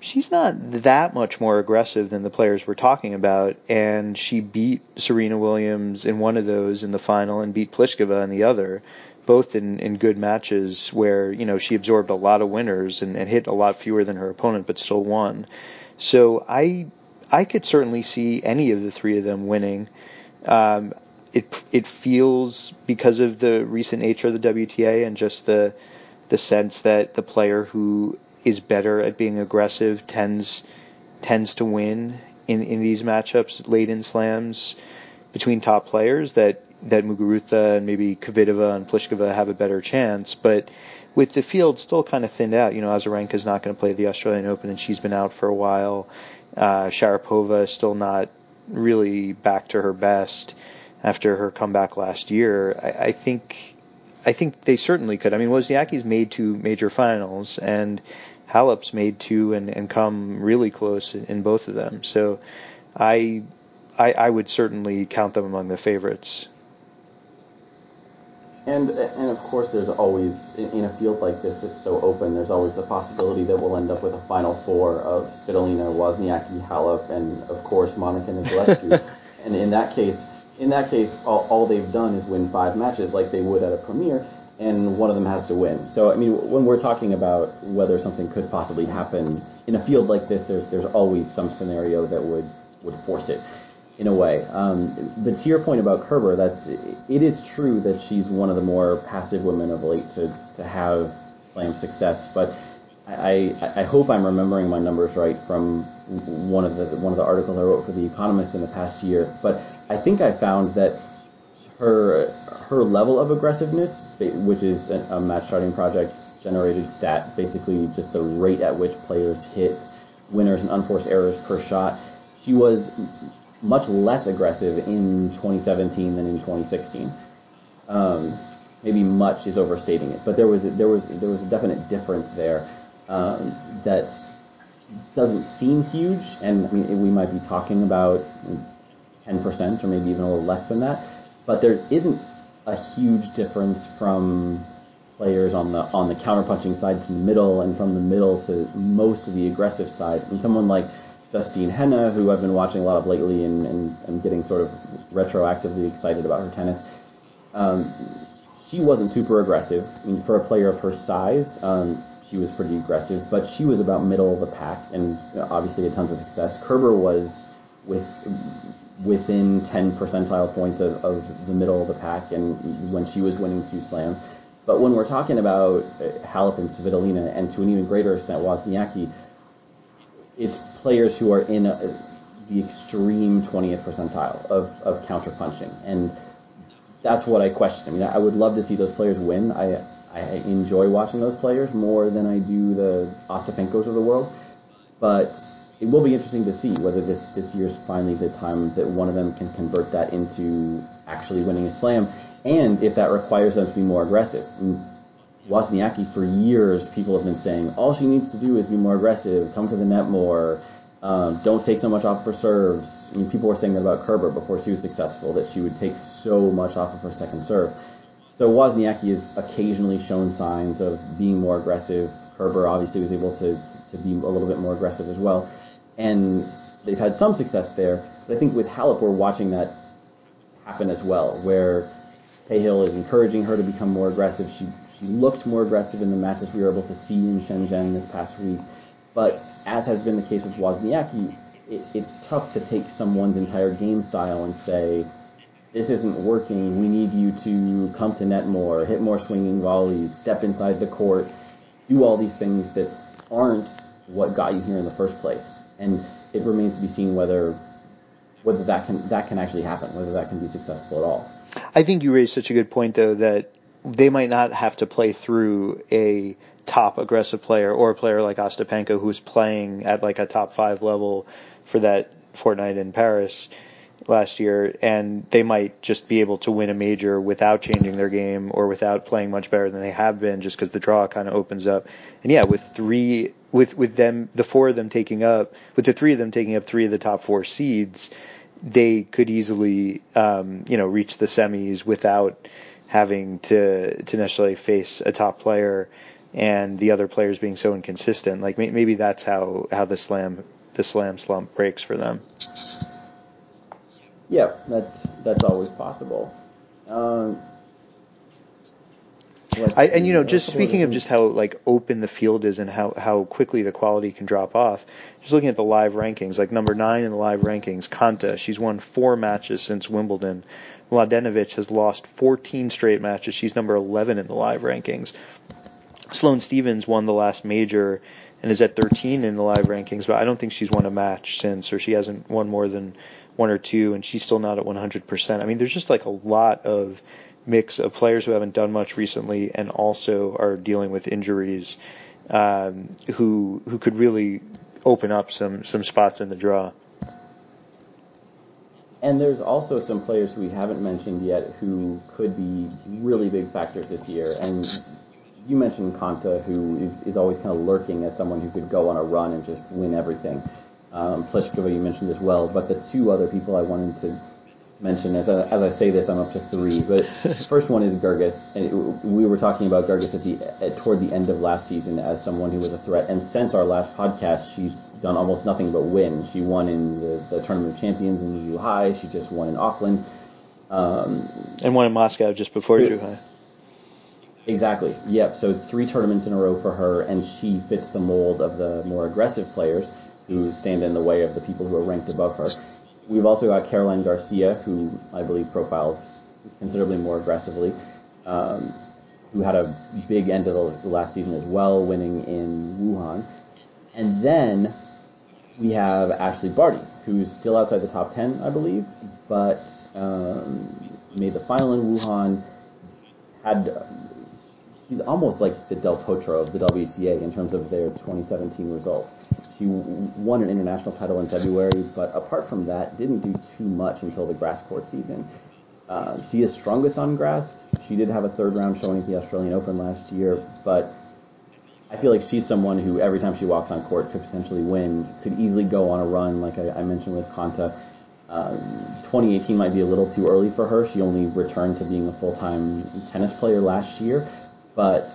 She's not that much more aggressive than the players we're talking about, and she beat Serena Williams in one of those in the final and beat Pliskova in the other, both in, in good matches where you know she absorbed a lot of winners and, and hit a lot fewer than her opponent, but still won. So I I could certainly see any of the three of them winning. Um, it it feels because of the recent nature of the WTA and just the the sense that the player who is better at being aggressive tends tends to win in, in these matchups late in slams between top players that that Muguruza and maybe Kvitova and Pliskova have a better chance. But with the field still kind of thinned out, you know, Azarenka's not going to play the Australian Open and she's been out for a while. Uh, Sharapova is still not really back to her best after her comeback last year. I, I think I think they certainly could. I mean, Wozniacki's made two major finals, and Halep's made two and, and come really close in, in both of them. So I, I I would certainly count them among the favorites. And and of course, there's always in a field like this that's so open. There's always the possibility that we'll end up with a final four of Svitolina, Wozniacki, Halep, and of course Monica Niculescu. and in that case, in that case, all, all they've done is win five matches like they would at a premier, and one of them has to win. So I mean, when we're talking about whether something could possibly happen in a field like this, there's there's always some scenario that would would force it in a way. Um, but to your point about Kerber, that's it is true that she's one of the more passive women of late to, to have slam success. But I, I, I hope I'm remembering my numbers right from one of the one of the articles I wrote for the Economist in the past year. But I think I found that her her level of aggressiveness, which is a, match charting project generated stat, basically just the rate at which players hit winners and unforced errors per shot. She was much less aggressive in 2017 than in 2016. Um, maybe much is overstating it, but there was a, there was there was a definite difference there um, that doesn't seem huge, and I mean, we might be talking about 10% or maybe even a little less than that, but there isn't a huge difference from players on the on the counterpunching side to the middle and from the middle to most of the aggressive side. And someone like Justine Henin, who I've been watching a lot of lately and, and, and getting sort of retroactively excited about her tennis. Um, she wasn't super aggressive. I mean, for a player of her size, um, she was pretty aggressive, but she was about middle of the pack and obviously had tons of success. Kerber was with within 10 percentile points of, of the middle of the pack and when she was winning two slams. But when we're talking about uh, Halep and Svitolina, and to an even greater extent Wozniacki, it's players who are in a, the extreme 20th percentile of, of counter punching. And that's what I question. I mean, I would love to see those players win. I, I enjoy watching those players more than I do the Ostapenkos of the world. But it will be interesting to see whether this, this year's finally the time that one of them can convert that into actually winning a slam, and if that requires them to be more aggressive. And Wozniacki, for years, people have been saying all she needs to do is be more aggressive, come to the net more, um, don't take so much off her serves. I mean, people were saying that about Kerber before she was successful, that she would take so much off of her second serve. So Wozniacki has occasionally shown signs of being more aggressive. Kerber obviously was able to, to be a little bit more aggressive as well. And they've had some success there. But I think with Halep, we're watching that happen as well, where Cahill is encouraging her to become more aggressive. She she looked more aggressive in the matches we were able to see in Shenzhen this past week. But as has been the case with Wozniacki, it, it's tough to take someone's entire game style and say, this isn't working. We need you to come to net more, hit more swinging volleys, step inside the court, do all these things that aren't what got you here in the first place. And it remains to be seen whether whether that can that can actually happen, whether that can be successful at all. I think you raised such a good point though that they might not have to play through a top aggressive player or a player like Ostapenko who's playing at like a top five level for that fortnight in Paris last year, and they might just be able to win a major without changing their game or without playing much better than they have been, just because the draw kind of opens up. And yeah, with three, with with them, the four of them taking up, with the three of them taking up three of the top four seeds, they could easily, um, you know, reach the semis without having to to necessarily face a top player and the other players being so inconsistent. Like maybe that's how how the slam the slam slump breaks for them. Yeah, that's that's always possible. Um, I, and you know, just speaking of just how like open the field is and how how quickly the quality can drop off. Just looking at the live rankings, like number nine in the live rankings, Konta. She's won four matches since Wimbledon. Mladenovic has lost 14 straight matches. She's number 11 in the live rankings. Sloane Stevens won the last major and is at 13 in the live rankings, but I don't think she's won a match since, or she hasn't won more than one or two, and she's still not at 100%. I mean, there's just like a lot of mix of players who haven't done much recently and also are dealing with injuries, um, who who could really open up some some spots in the draw. And there's also some players who we haven't mentioned yet who could be really big factors this year. And you mentioned Konta, who is, is always kind of lurking as someone who could go on a run and just win everything. Um, Pliskova you mentioned as well, but the two other people I wanted to mention as I, as I say this, I'm up to three. But first one is Goerges, and we were talking about Goerges at the at, toward the end of last season as someone who was a threat. And since our last podcast, she's done almost nothing but win. She won in the, the tournament of champions in Zhuhai. She just won in Auckland. Um, and won in Moscow just before Zhuhai. Exactly. Yep. So three tournaments in a row for her, and she fits the mold of the more aggressive players who stand in the way of the people who are ranked above her. We've also got Caroline Garcia, who I believe profiles considerably more aggressively, um, who had a big end of the last season as well, winning in Wuhan. And then we have Ashleigh Barty, who's still outside the top 10, I believe, but um, made the final in Wuhan. Had she's almost like the Del Potro of the WTA in terms of their 2017 results. She won an international title in February, but apart from that, didn't do too much until the grass court season. Uh, she is strongest on grass. She did have a third round showing at the Australian Open last year, but I feel like she's someone who every time she walks on court could potentially win, could easily go on a run, like I, I mentioned with Konta. Um, 2018 might be a little too early for her. She only returned to being a full-time tennis player last year, but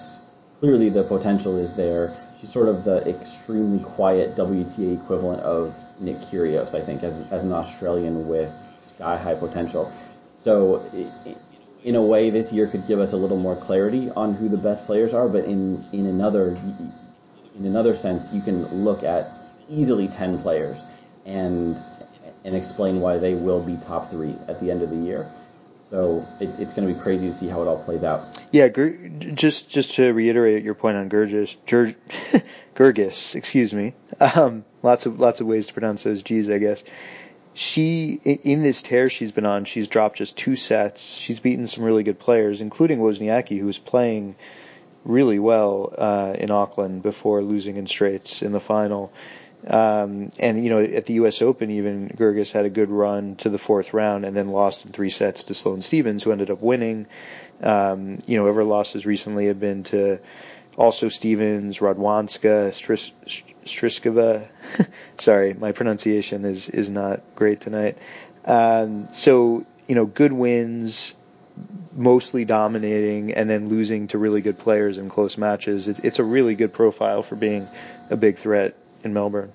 clearly the potential is there she's sort of the extremely quiet WTA equivalent of Nick Kyrgios, I think, as, as an Australian with sky high potential. So, in a way, this year could give us a little more clarity on who the best players are. But in in another in another sense, you can look at easily ten players and and explain why they will be top three at the end of the year. So it, it's going to be crazy to see how it all plays out. Yeah, just just to reiterate your point on Gurgis, Gurgis, excuse me. Um, lots of lots of ways to pronounce those G's, I guess. She in this tear she's been on, she's dropped just two sets. She's beaten some really good players, including Wozniacki, who was playing really well uh, in Auckland before losing in straights in the final. Um, and you know, at the U.S. Open, even Goerges had a good run to the fourth round, and then lost in three sets to Sloane Stevens, who ended up winning. Um, you know, ever losses recently have been to also Stevens, Radwanska, Stris- Striskova. Sorry, my pronunciation is is not great tonight. Um, so you know, good wins, mostly dominating, and then losing to really good players in close matches. It's, it's a really good profile for being a big threat in Melbourne.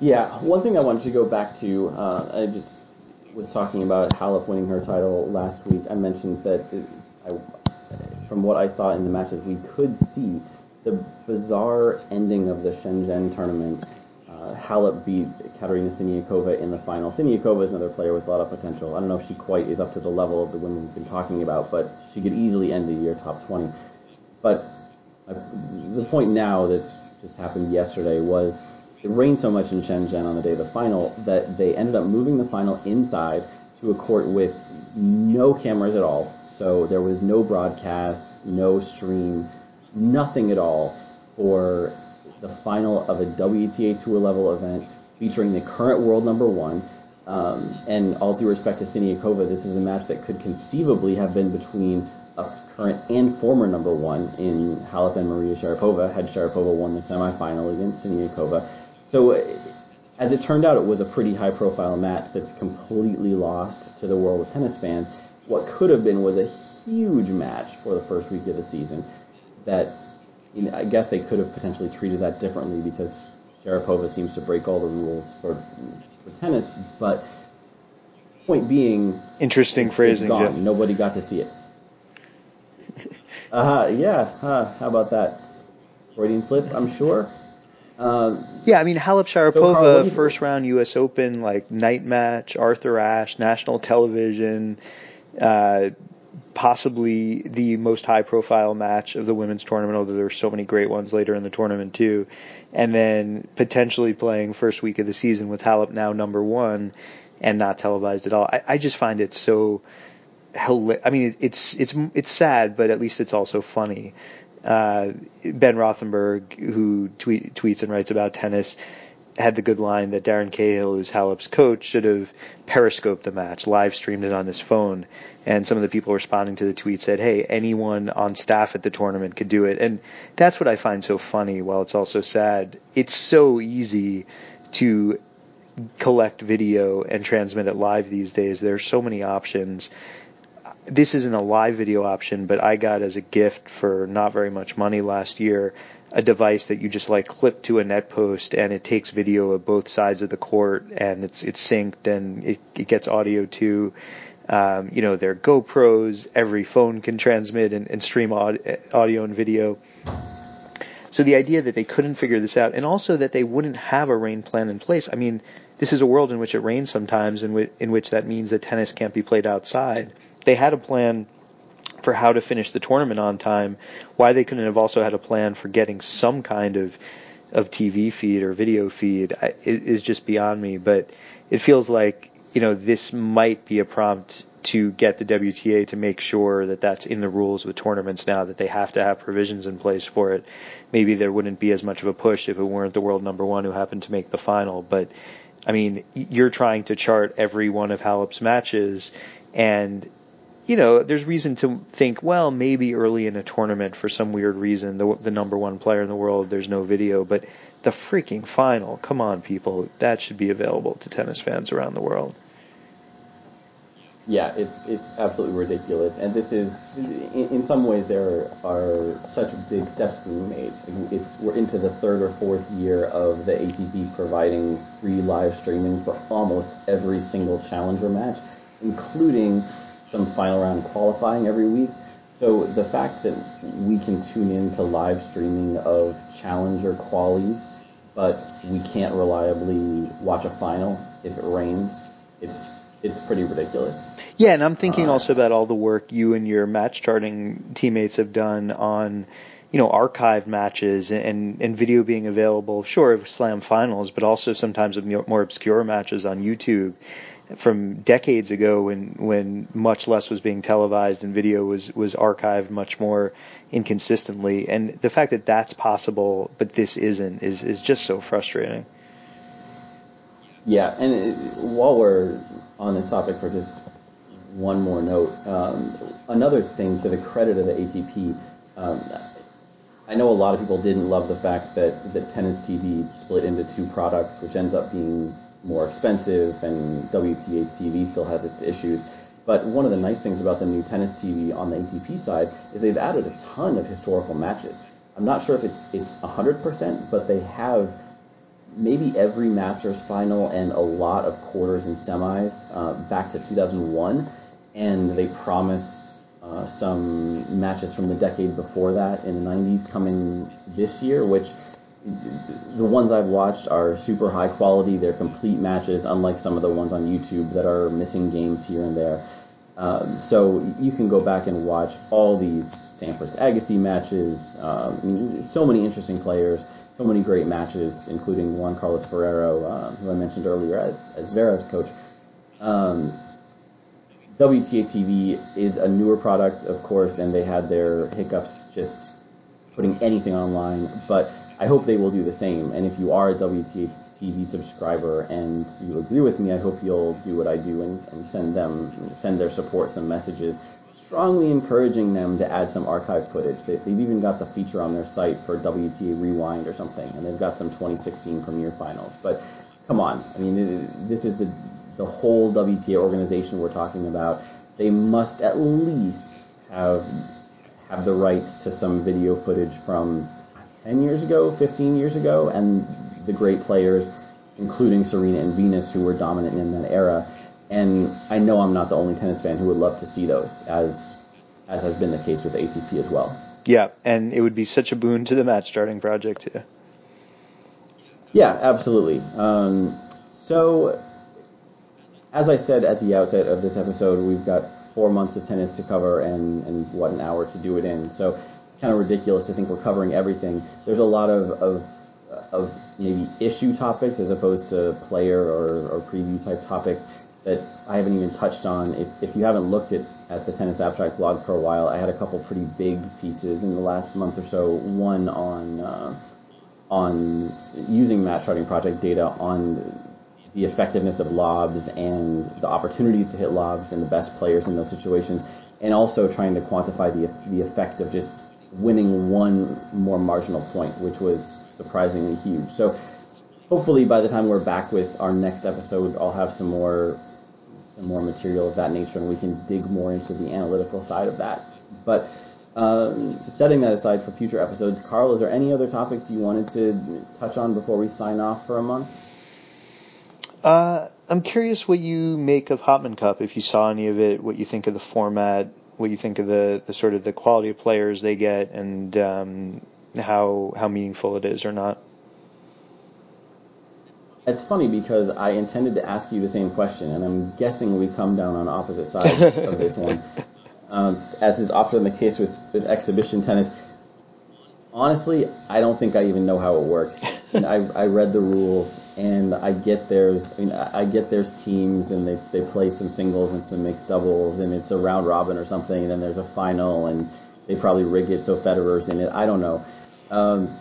Yeah, one thing I wanted to go back to, uh, I just was talking about Halep winning her title last week. I mentioned that it, I, from what I saw in the matches, we could see the bizarre ending of the Shenzhen tournament. Uh, Halep beat Katerina Siniakova in the final. Siniakova is another player with a lot of potential. I don't know if she quite is up to the level of the women we've been talking about, but she could easily end the year top 20. But the point now that just happened yesterday was it rained so much in Shenzhen on the day of the final that they ended up moving the final inside to a court with no cameras at all. So there was no broadcast, no stream, nothing at all for the final of a WTA Tour level event featuring the current world number one. Um, and all due respect to Siniakova, this is a match that could conceivably have been between a current and former number one in Halep and Maria Sharapova, had Sharapova won the semifinal against Siniakova. So, as it turned out, it was a pretty high profile match that's completely lost to the world of tennis fans. What could have been was a huge match for the first week of the season that you know, I guess they could have potentially treated that differently because Sharapova seems to break all the rules for, for tennis. But point being, interesting phrasing. Nobody got to see it. Uh, yeah, uh, how about that? Freudian slip, I'm sure. Um, yeah, I mean Halep Sharapova, so first round U.S. Open, like night match, Arthur Ashe, national television, uh, possibly the most high profile match of the women's tournament, although there were so many great ones later in the tournament too. And then potentially playing first week of the season with Halep now number one and not televised at all. I, I just find it so I mean, it's it's it's sad, but at least it's also funny. Uh, ben Rothenberg, who tweet, tweets and writes about tennis, had the good line that Darren Cahill, who's Halep's coach, should have periscoped the match, live streamed it on his phone. And some of the people responding to the tweet said, "Hey, anyone on staff at the tournament could do it." And that's what I find so funny. While it's also sad, it's so easy to collect video and transmit it live these days. There's so many options. This isn't a live video option, but I got as a gift for not very much money last year a device that you just like clip to a net post and it takes video of both sides of the court and it's it's synced and it, it gets audio too. Um, you know, they're GoPros. Every phone can transmit and, and stream audio and video. So the idea that they couldn't figure this out, and also that they wouldn't have a rain plan in place. I mean, this is a world in which it rains sometimes, in which, in which that means that tennis can't be played outside. They had a plan for how to finish the tournament on time. Why they couldn't have also had a plan for getting some kind of of TV feed or video feed is just beyond me. But it feels like you know this might be a prompt to get the WTA to make sure that that's in the rules with tournaments now that they have to have provisions in place for it. Maybe there wouldn't be as much of a push if it weren't the world number one who happened to make the final. But I mean, you're trying to chart every one of Halep's matches, and you know, there's reason to think, well, maybe early in a tournament for some weird reason, the, the number one player in the world, there's no video, but the freaking final, come on, people, that should be available to tennis fans around the world yeah, it's it's absolutely ridiculous, and this is in, in, some ways there are such big steps being made. It's we're into the third or fourth year of the ATP providing free live streaming for almost every single challenger match, including some final round qualifying every week. So the fact that we can tune in to live streaming of challenger qualies, but we can't reliably watch a final if it rains, it's it's pretty ridiculous. Yeah, and I'm thinking uh, also about all the work you and your match charting teammates have done on, you know, archived matches and and video being available. Sure, of Slam finals, but also sometimes of more obscure matches on YouTube from decades ago when when much less was being televised and video was was archived much more inconsistently. And the fact that that's possible, but this isn't, is is just so frustrating. Yeah, and it, while we're on this topic for just one more note, um, another thing to the credit of the ATP, um, I know a lot of people didn't love the fact that, that Tennis TV split into two products, which ends up being more expensive, and WTA TV still has its issues. But one of the nice things about the new Tennis TV on the ATP side is they've added a ton of historical matches. I'm not sure if it's it's 100%, but they have maybe every Masters final and a lot of quarters and semis uh, back to 2001, and they promise uh, some matches from the decade before that in the 90s coming this year, which the ones I've watched are super high quality. They're complete matches, unlike some of the ones on YouTube that are missing games here and there. Um, so you can go back and watch all these Sampras Agassi matches. Um, so many interesting players so many great matches, including Juan Carlos Ferrero, uh, who I mentioned earlier as, as Zverev's coach. Um, WTA TV is a newer product, of course, and they had their hiccups just putting anything online, but I hope they will do the same. And if you are a WTA TV subscriber and you agree with me, I hope you'll do what I do and, and send them, send their support some messages strongly encouraging them to add some archive footage. They, have even got the feature on their site for WTA Rewind or something, and they've got some 2016 Premier Finals. But come on, I mean, this is the the whole WTA organization we're talking about. They must at least have have the rights to some video footage from 10 years ago, 15 years ago, and the great players, including Serena and Venus, who were dominant in that era and I know I'm not the only tennis fan who would love to see those, as as has been the case with ATP as well. Yeah, and it would be such a boon to the match charting project too. Yeah, absolutely. Um, so, as I said at the outset of this episode, we've got four months of tennis to cover and, and what an hour to do it in. So kind of ridiculous to think we're covering everything. There's a lot of, of of maybe issue topics as opposed to player or, or preview type topics that I haven't even touched on. If, if you haven't looked at, at the Tennis Abstract blog for a while, I had a couple pretty big pieces in the last month or so. One on uh, on using match charting project data on the effectiveness of lobs and the opportunities to hit lobs and the best players in those situations, and also trying to quantify the the effect of just winning one more marginal point, which was surprisingly huge. So hopefully by the time we're back with our next episode, I'll have some more some more material of that nature, and we can dig more into the analytical side of that. But um, setting that aside for future episodes, Carl, is there any other topics you wanted to touch on before we sign off for a month? Uh, I'm curious what you make of Hopman Cup. If you saw any of it, what you think of the format, what you think of the, the sort of the quality of players they get, and um, how how meaningful it is or not. It's funny because I intended to ask you the same question, and I'm guessing we come down on opposite sides of this one. Um, as is often the case with, with exhibition tennis, honestly, I don't think I even know how it works. And I, I read the rules, and I get there's I mean I get there's teams, and they they play some singles and some mixed doubles, and it's a round robin or something, and then there's a final, and they probably rig it so Federer's in it. I don't know. Um,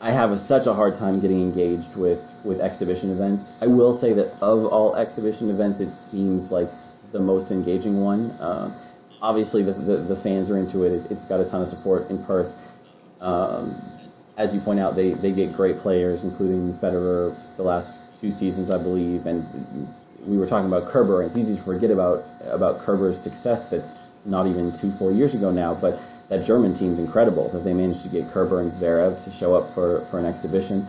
I have a, such a hard time getting engaged with with exhibition events. I will say that of all exhibition events, it seems like the most engaging one. Uh, obviously, the, the, the fans are into it. it. has got a ton of support in Perth. Um, as you point out, they, they get great players, including Federer the last two seasons, I believe. And we were talking about Kerber, and it's easy to forget about about Kerber's success. That's not even two four years ago now, but that German team's incredible that they managed to get Kerber and Zverev to show up for, for an exhibition.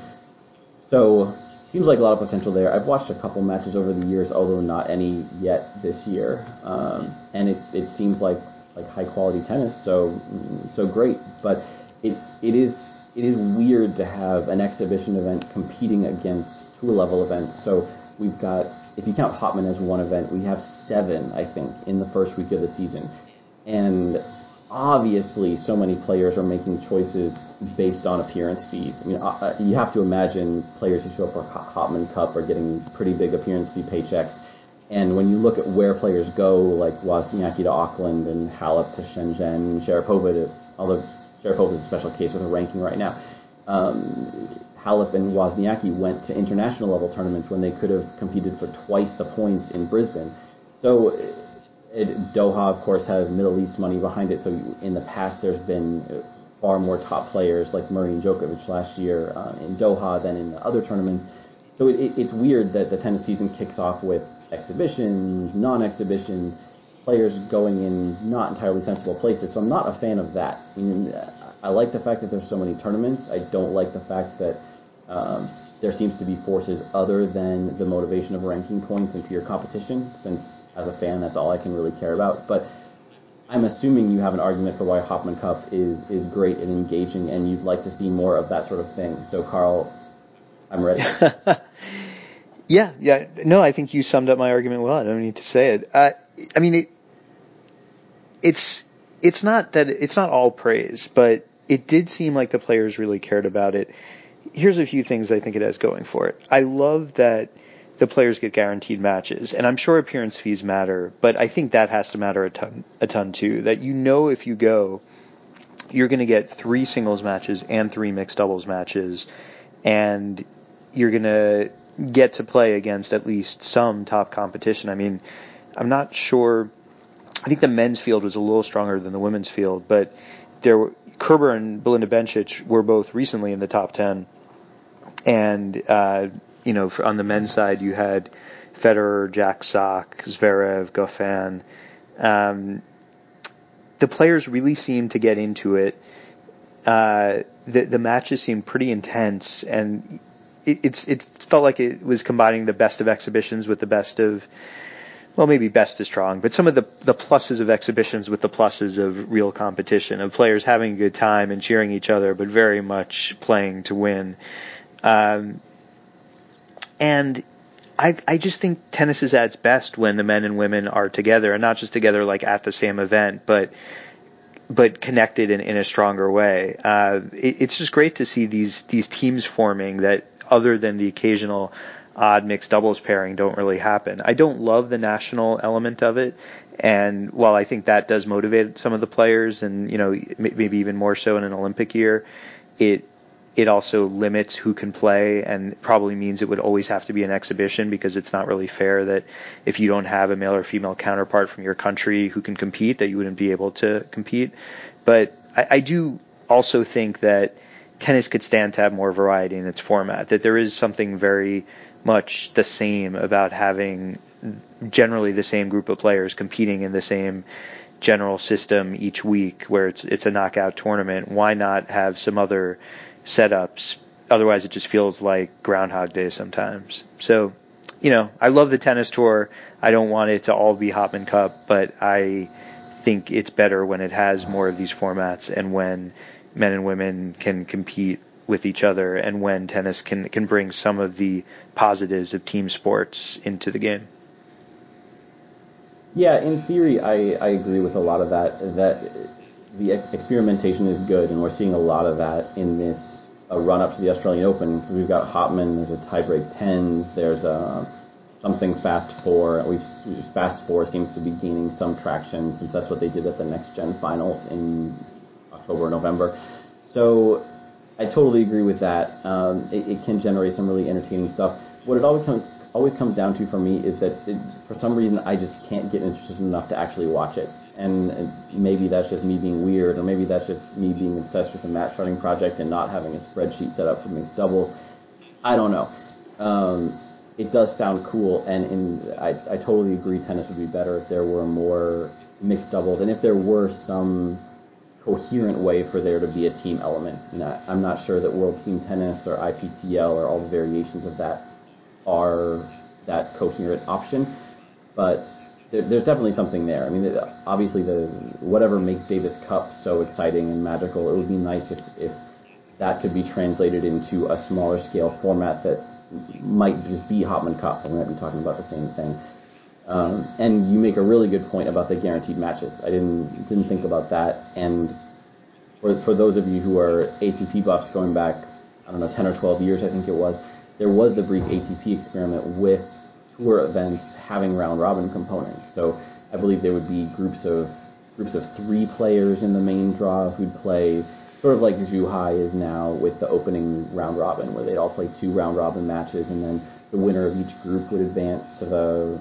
So seems like a lot of potential there. I've watched a couple matches over the years, although not any yet this year, um, and it, it seems like like high quality tennis. So so great, but it it is it is weird to have an exhibition event competing against tour level events. So we've got if you count Hopman as one event, we have seven I think in the first week of the season, and obviously so many players are making choices based on appearance fees. I mean, uh, uh, you have to imagine players who show up for Hopman Cup are getting pretty big appearance fee paychecks. And when you look at where players go, like Wozniacki to Auckland and Halep to Shenzhen, Sharapova to, although Sharapova is a special case with a ranking right now, um, Halep and Wozniacki went to international level tournaments when they could have competed for twice the points in Brisbane. So it, Doha, of course, has Middle East money behind it. So in the past, there's been far more top players like Murray and Djokovic last year uh, in Doha than in the other tournaments. So it, it, it's weird that the tennis season kicks off with exhibitions, non-exhibitions, players going in not entirely sensible places. So I'm not a fan of that. I, mean, I like the fact that there's so many tournaments. I don't like the fact that um, there seems to be forces other than the motivation of ranking points and pure competition, since as a fan, that's all I can really care about. But I'm assuming you have an argument for why Hopman Cup is is great and engaging, and you'd like to see more of that sort of thing. So, Carl, I'm ready. yeah, yeah. No, I think you summed up my argument well. I don't need to say it. Uh, I mean, it, it's it's not that it's not all praise, but it did seem like the players really cared about it. Here's a few things I think it has going for it. I love that the players get guaranteed matches. And I'm sure appearance fees matter, but I think that has to matter a ton, a ton too. That you know if you go, you're going to get three singles matches and three mixed doubles matches, and you're going to get to play against at least some top competition. I mean, I'm not sure. I think the men's field was a little stronger than the women's field, but there were Kerber and Belinda Bencic were both recently in the top ten, and uh, you know, on the men's side, you had Federer, Jack Sock, Zverev, Goffin. Um, the players really seemed to get into it. Uh, the, the matches seemed pretty intense, and it, it felt like it was combining the best of exhibitions with the best of, well, maybe best is strong, but some of the the pluses of exhibitions with the pluses of real competition, of players having a good time and cheering each other, but very much playing to win. Um, and I, I just think tennis is at its best when the men and women are together, and not just together like at the same event, but but connected in, in a stronger way. Uh, it, it's just great to see these these teams forming that, other than the occasional odd mixed doubles pairing, don't really happen. I don't love the national element of it, and while I think that does motivate some of the players, and you know maybe even more so in an Olympic year, it it also limits who can play and probably means it would always have to be an exhibition because it's not really fair that if you don't have a male or female counterpart from your country who can compete that you wouldn't be able to compete. But I, I do also think that tennis could stand to have more variety in its format. That there is something very much the same about having generally the same group of players competing in the same general system each week where it's it's a knockout tournament. Why not have some other setups? Otherwise, it just feels like Groundhog Day sometimes. So, you know, I love the tennis tour. I don't want it to all be Hopman Cup, but I think it's better when it has more of these formats and when men and women can compete with each other and when tennis can can bring some of the positives of team sports into the game. Yeah, in theory, I, I agree with a lot of that. That the experimentation is good, and we're seeing a lot of that in this uh, run up to the Australian Open. We've got Hopman, there's a tiebreak tens, there's a something fast four. We've fast four seems to be gaining some traction since that's what they did at the next gen finals in October, November. So I totally agree with that. Um, it, it, can generate some really entertaining stuff. What it always comes always comes down to for me is that it, for some reason I just can't get interested enough to actually watch it. And, and maybe that's just me being weird, or maybe that's just me being obsessed with the match charting project and not having a spreadsheet set up for mixed doubles. I don't know. Um, it does sound cool, and, and I, I totally agree tennis would be better if there were more mixed doubles, and if there were some coherent way for there to be a team element. Know, I'm not sure that World Team Tennis or IPTL or all the variations of that are that coherent option, but there, there's definitely something there. I mean, obviously, the whatever makes Davis Cup so exciting and magical, it would be nice if, if that could be translated into a smaller scale format that might just be Hopman Cup, we might be talking about the same thing. Um, and you make a really good point about the guaranteed matches. I didn't didn't think about that. And for for those of you who are ATP buffs going back, I don't know, 10 or 12 years, I think it was, there was the brief ATP experiment with tour events having round robin components. So I believe there would be groups of groups of three players in the main draw who'd play sort of like Zhuhai is now with the opening round robin, where they'd all play two round robin matches, and then the winner of each group would advance to the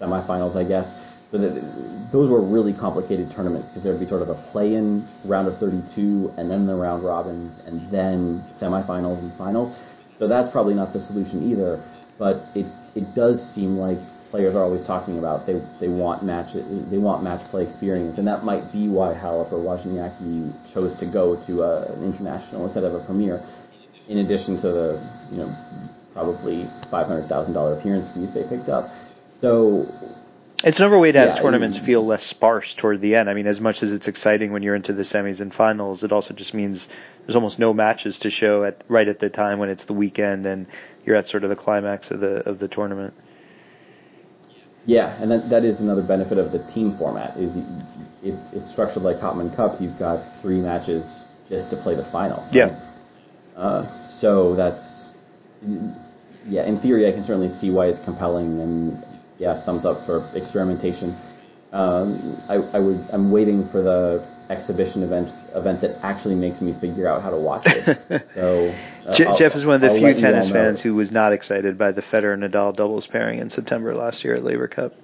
semifinals, I guess. So that those were really complicated tournaments because there'd be sort of a play-in round of 32, and then the round robins, and then semifinals and finals. So that's probably not the solution either. But it it does seem like players are always talking about. They they want match they want match play experience, and that might be why Halep or Wozniacki chose to go to a, an international instead of a premier. In addition to the you know probably five hundred thousand dollar appearance fees they picked up, so it's another way to have yeah, tournaments feel less sparse toward the end. I mean, as much as it's exciting when you're into the semis and finals, it also just means there's almost no matches to show at right at the time when it's the weekend and you're at sort of the climax of the of the tournament. Yeah, and that, that is another benefit of the team format. Is if it's structured like Hopman Cup, you've got three matches just to play the final. Yeah. Uh, so that's yeah. In theory, I can certainly see why it's compelling, and yeah, thumbs up for experimentation. Um, I, I would I'm waiting for the exhibition event event that actually makes me figure out how to watch it. So uh, Jeff is one of the I'll few tennis fans who was not excited by the Federer Nadal doubles pairing in September last year at Laver Cup.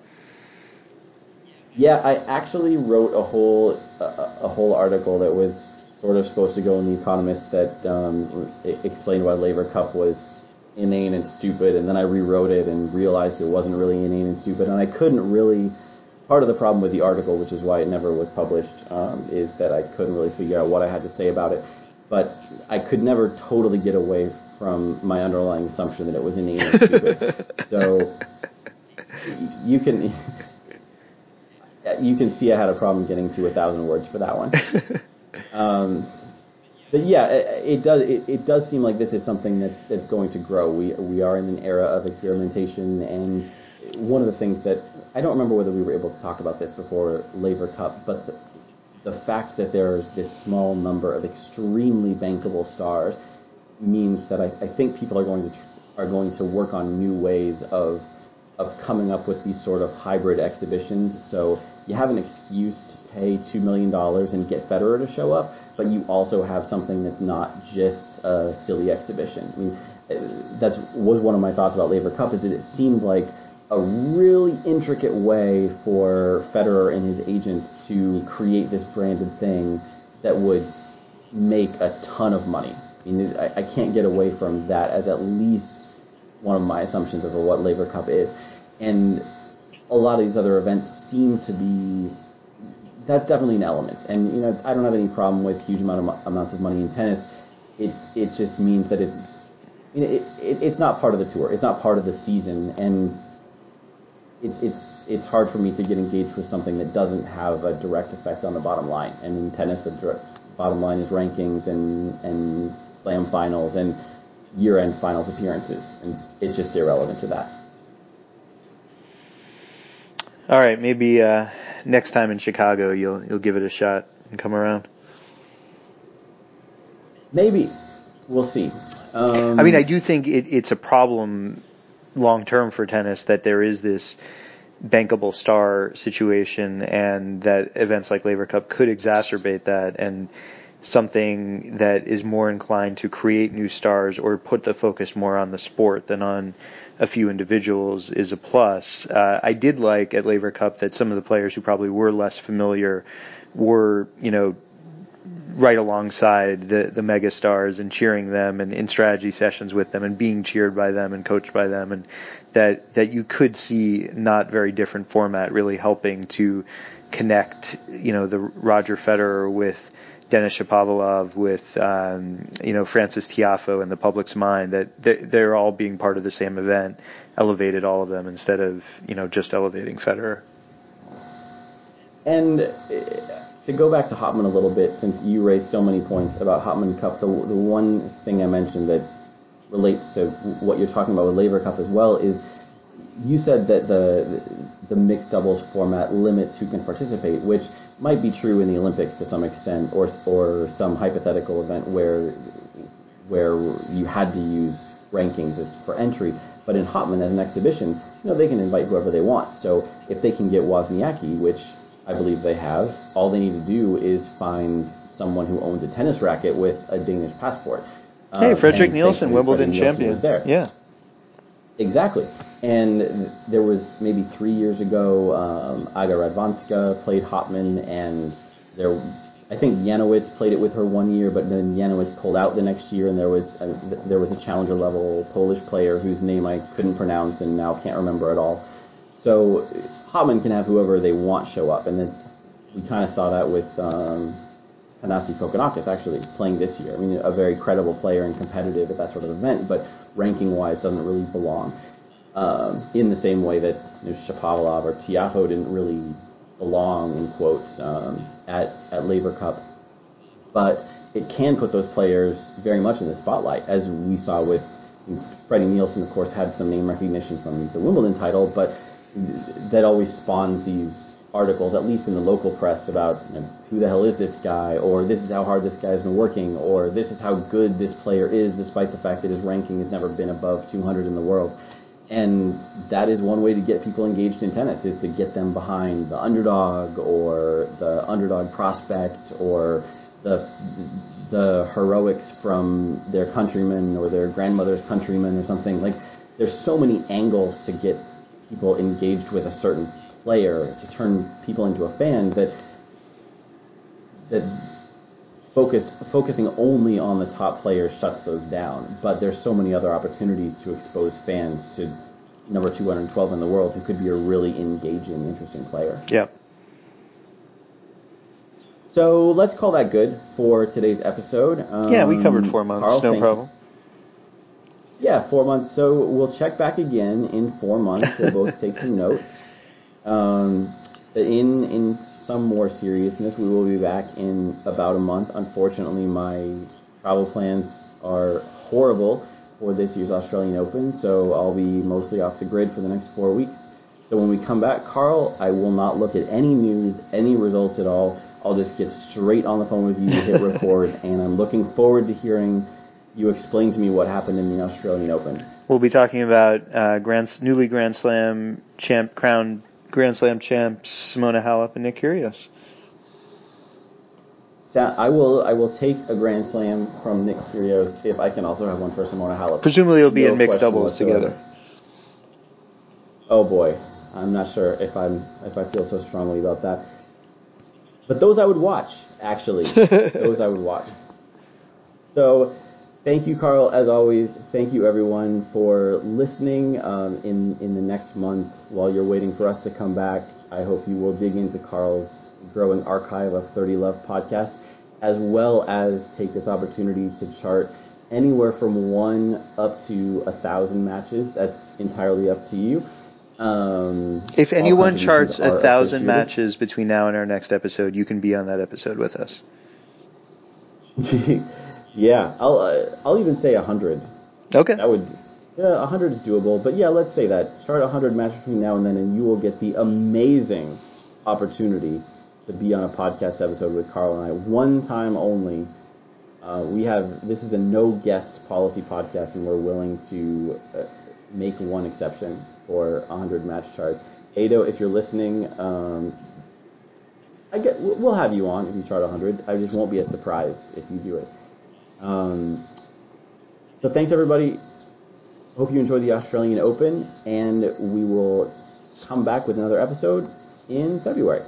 Yeah, I actually wrote a whole a, a whole article that was sort of supposed to go in the Economist that um, explained why Laver Cup was inane and stupid, and then I rewrote it and realized it wasn't really inane and stupid, and I couldn't really part of the problem with the article, which is why it never was published, um, is that I couldn't really figure out what I had to say about it. But I could never totally get away from my underlying assumption that it was inane and stupid. so you can you can see I had a problem getting to a thousand words for that one. Um, but yeah, it, it does it, it, does seem like this is something that's that's going to grow. We we are in an era of experimentation and one of the things that I don't remember whether we were able to talk about this before Laver Cup, but the, the fact that there's this small number of extremely bankable stars means that I, I think people are going to tr- are going to work on new ways of of coming up with these sort of hybrid exhibitions. So you have an excuse to pay two million dollars and get Federer to show up, but you also have something that's not just a silly exhibition. I mean, that's was one of my thoughts about Laver Cup is that it seemed like a really intricate way for Federer and his agent to create this branded thing that would make a ton of money. I mean, I, I can't get away from that as at least one of my assumptions of what Laver Cup is. And a lot of these other events seem to be that's definitely an element. And you know, I don't have any problem with huge amount of amounts of money in tennis. It it just means that it's you know, it, it, it's not part of the tour. It's not part of the season, and it's it's it's hard for me to get engaged with something that doesn't have a direct effect on the bottom line. And in tennis, the direct bottom line is rankings and and slam finals and year-end finals appearances, and it's just irrelevant to that. All right, maybe uh, next time in Chicago, you'll you'll give it a shot and come around. Maybe we'll see. Um, I mean, I do think it, it's a problem long term for tennis that there is this bankable star situation, and that events like Laver Cup could exacerbate that, and something that is more inclined to create new stars or put the focus more on the sport than on a few individuals is a plus. Uh, I did like at Laver Cup that some of the players who probably were less familiar were, you know, right alongside the the mega stars and cheering them and in strategy sessions with them and being cheered by them and coached by them and that that you could see not very different format really helping to connect you know the Roger Federer with Denis Shapovalov with um, you know Frances Tiafoe in the public's mind that they're all being part of the same event elevated all of them instead of you know just elevating Federer. And uh, to go back to Hopman a little bit, since you raised so many points about Hopman Cup, the, the one thing I mentioned that relates to what you're talking about with Laver Cup as well is you said that the the mixed doubles format limits who can participate, which might be true in the Olympics to some extent, or or some hypothetical event where where you had to use rankings as for entry. But in Hopman as an exhibition, you know they can invite whoever they want. So if they can get Wozniacki, which I believe they have. All they need to do is find someone who owns a tennis racket with a Danish passport. Hey, uh, Frederik Nielsen, Wimbledon champion. there. Yeah. Exactly. And there was maybe three years ago, um, Aga Radwanska played Hopman, and there, I think Janowicz played it with her one year, but then Janowicz pulled out the next year, and there was a, there was a challenger level Polish player whose name I couldn't pronounce and now can't remember at all. So Hopman can have whoever they want show up, and then we kind of saw that with um, Thanasi Kokkinakis actually playing this year. I mean, a very credible player and competitive at that sort of event, but ranking-wise doesn't really belong. Um, in the same way that you know, Shapovalov or Tiafoe didn't really belong in quotes um, at at Laver Cup, but it can put those players very much in the spotlight, as we saw with Freddie Nielsen. Of course, had some name recognition from the Wimbledon title, but that always spawns these articles, at least in the local press, about you know, who the hell is this guy, or this is how hard this guy's been working, or this is how good this player is, despite the fact that his ranking has never been above 200 in the world. And that is one way to get people engaged in tennis is to get them behind the underdog or the underdog prospect or the the heroics from their countrymen or their grandmother's countrymen or something. Like there's so many angles to get people engaged with a certain player to turn people into a fan that that focused focusing only on the top players shuts those down. But there's so many other opportunities to expose fans to number 212 in the world who could be a really engaging, interesting player. Yeah. So let's call that good for today's episode. Um, yeah, we covered four months. Carl, no problem. Yeah, four months. So we'll check back again in four months. We'll both take some notes. Um, in in some more seriousness, we will be back in about a month. Unfortunately, my travel plans are horrible for this year's Australian Open, so I'll be mostly off the grid for the next four weeks. So when we come back, Carl, I will not look at any news, any results at all. I'll just get straight on the phone with you, hit record, and I'm looking forward to hearing you explain to me what happened in the Australian Open. We'll be talking about uh, Grand, newly Grand Slam champ, crown Grand Slam champs Simona Halep and Nick Kyrgios. I will I will take a Grand Slam from Nick Kyrgios if I can also have one for Simona Halep. Presumably, it'll be no in mixed doubles whatsoever. together. Oh boy, I'm not sure if I'm if I feel so strongly about that. But those I would watch actually. those I would watch. So thank you, Carl. As always, thank you everyone for listening. Um, in in the next month, while you're waiting for us to come back, I hope you will dig into Carl's growing archive of 30 Love podcasts, as well as take this opportunity to chart anywhere from one up to a thousand matches. That's entirely up to you. Um, If anyone charts a thousand matches between now and our next episode, you can be on that episode with us. yeah, I'll uh, I'll even say a hundred. Okay. That would yeah, a hundred is doable. But yeah, let's say that chart a hundred matches between now and then, and you will get the amazing opportunity to be on a podcast episode with Carl and I, one time only. Uh, we have this is a no guest policy podcast, and we're willing to uh, make one exception for 100 match charts. Edo, if you're listening, um, I get we'll have you on if you chart 100. I just won't be as surprised if you do it. Um, so thanks everybody. Hope you enjoy the Australian Open, and we will come back with another episode in February.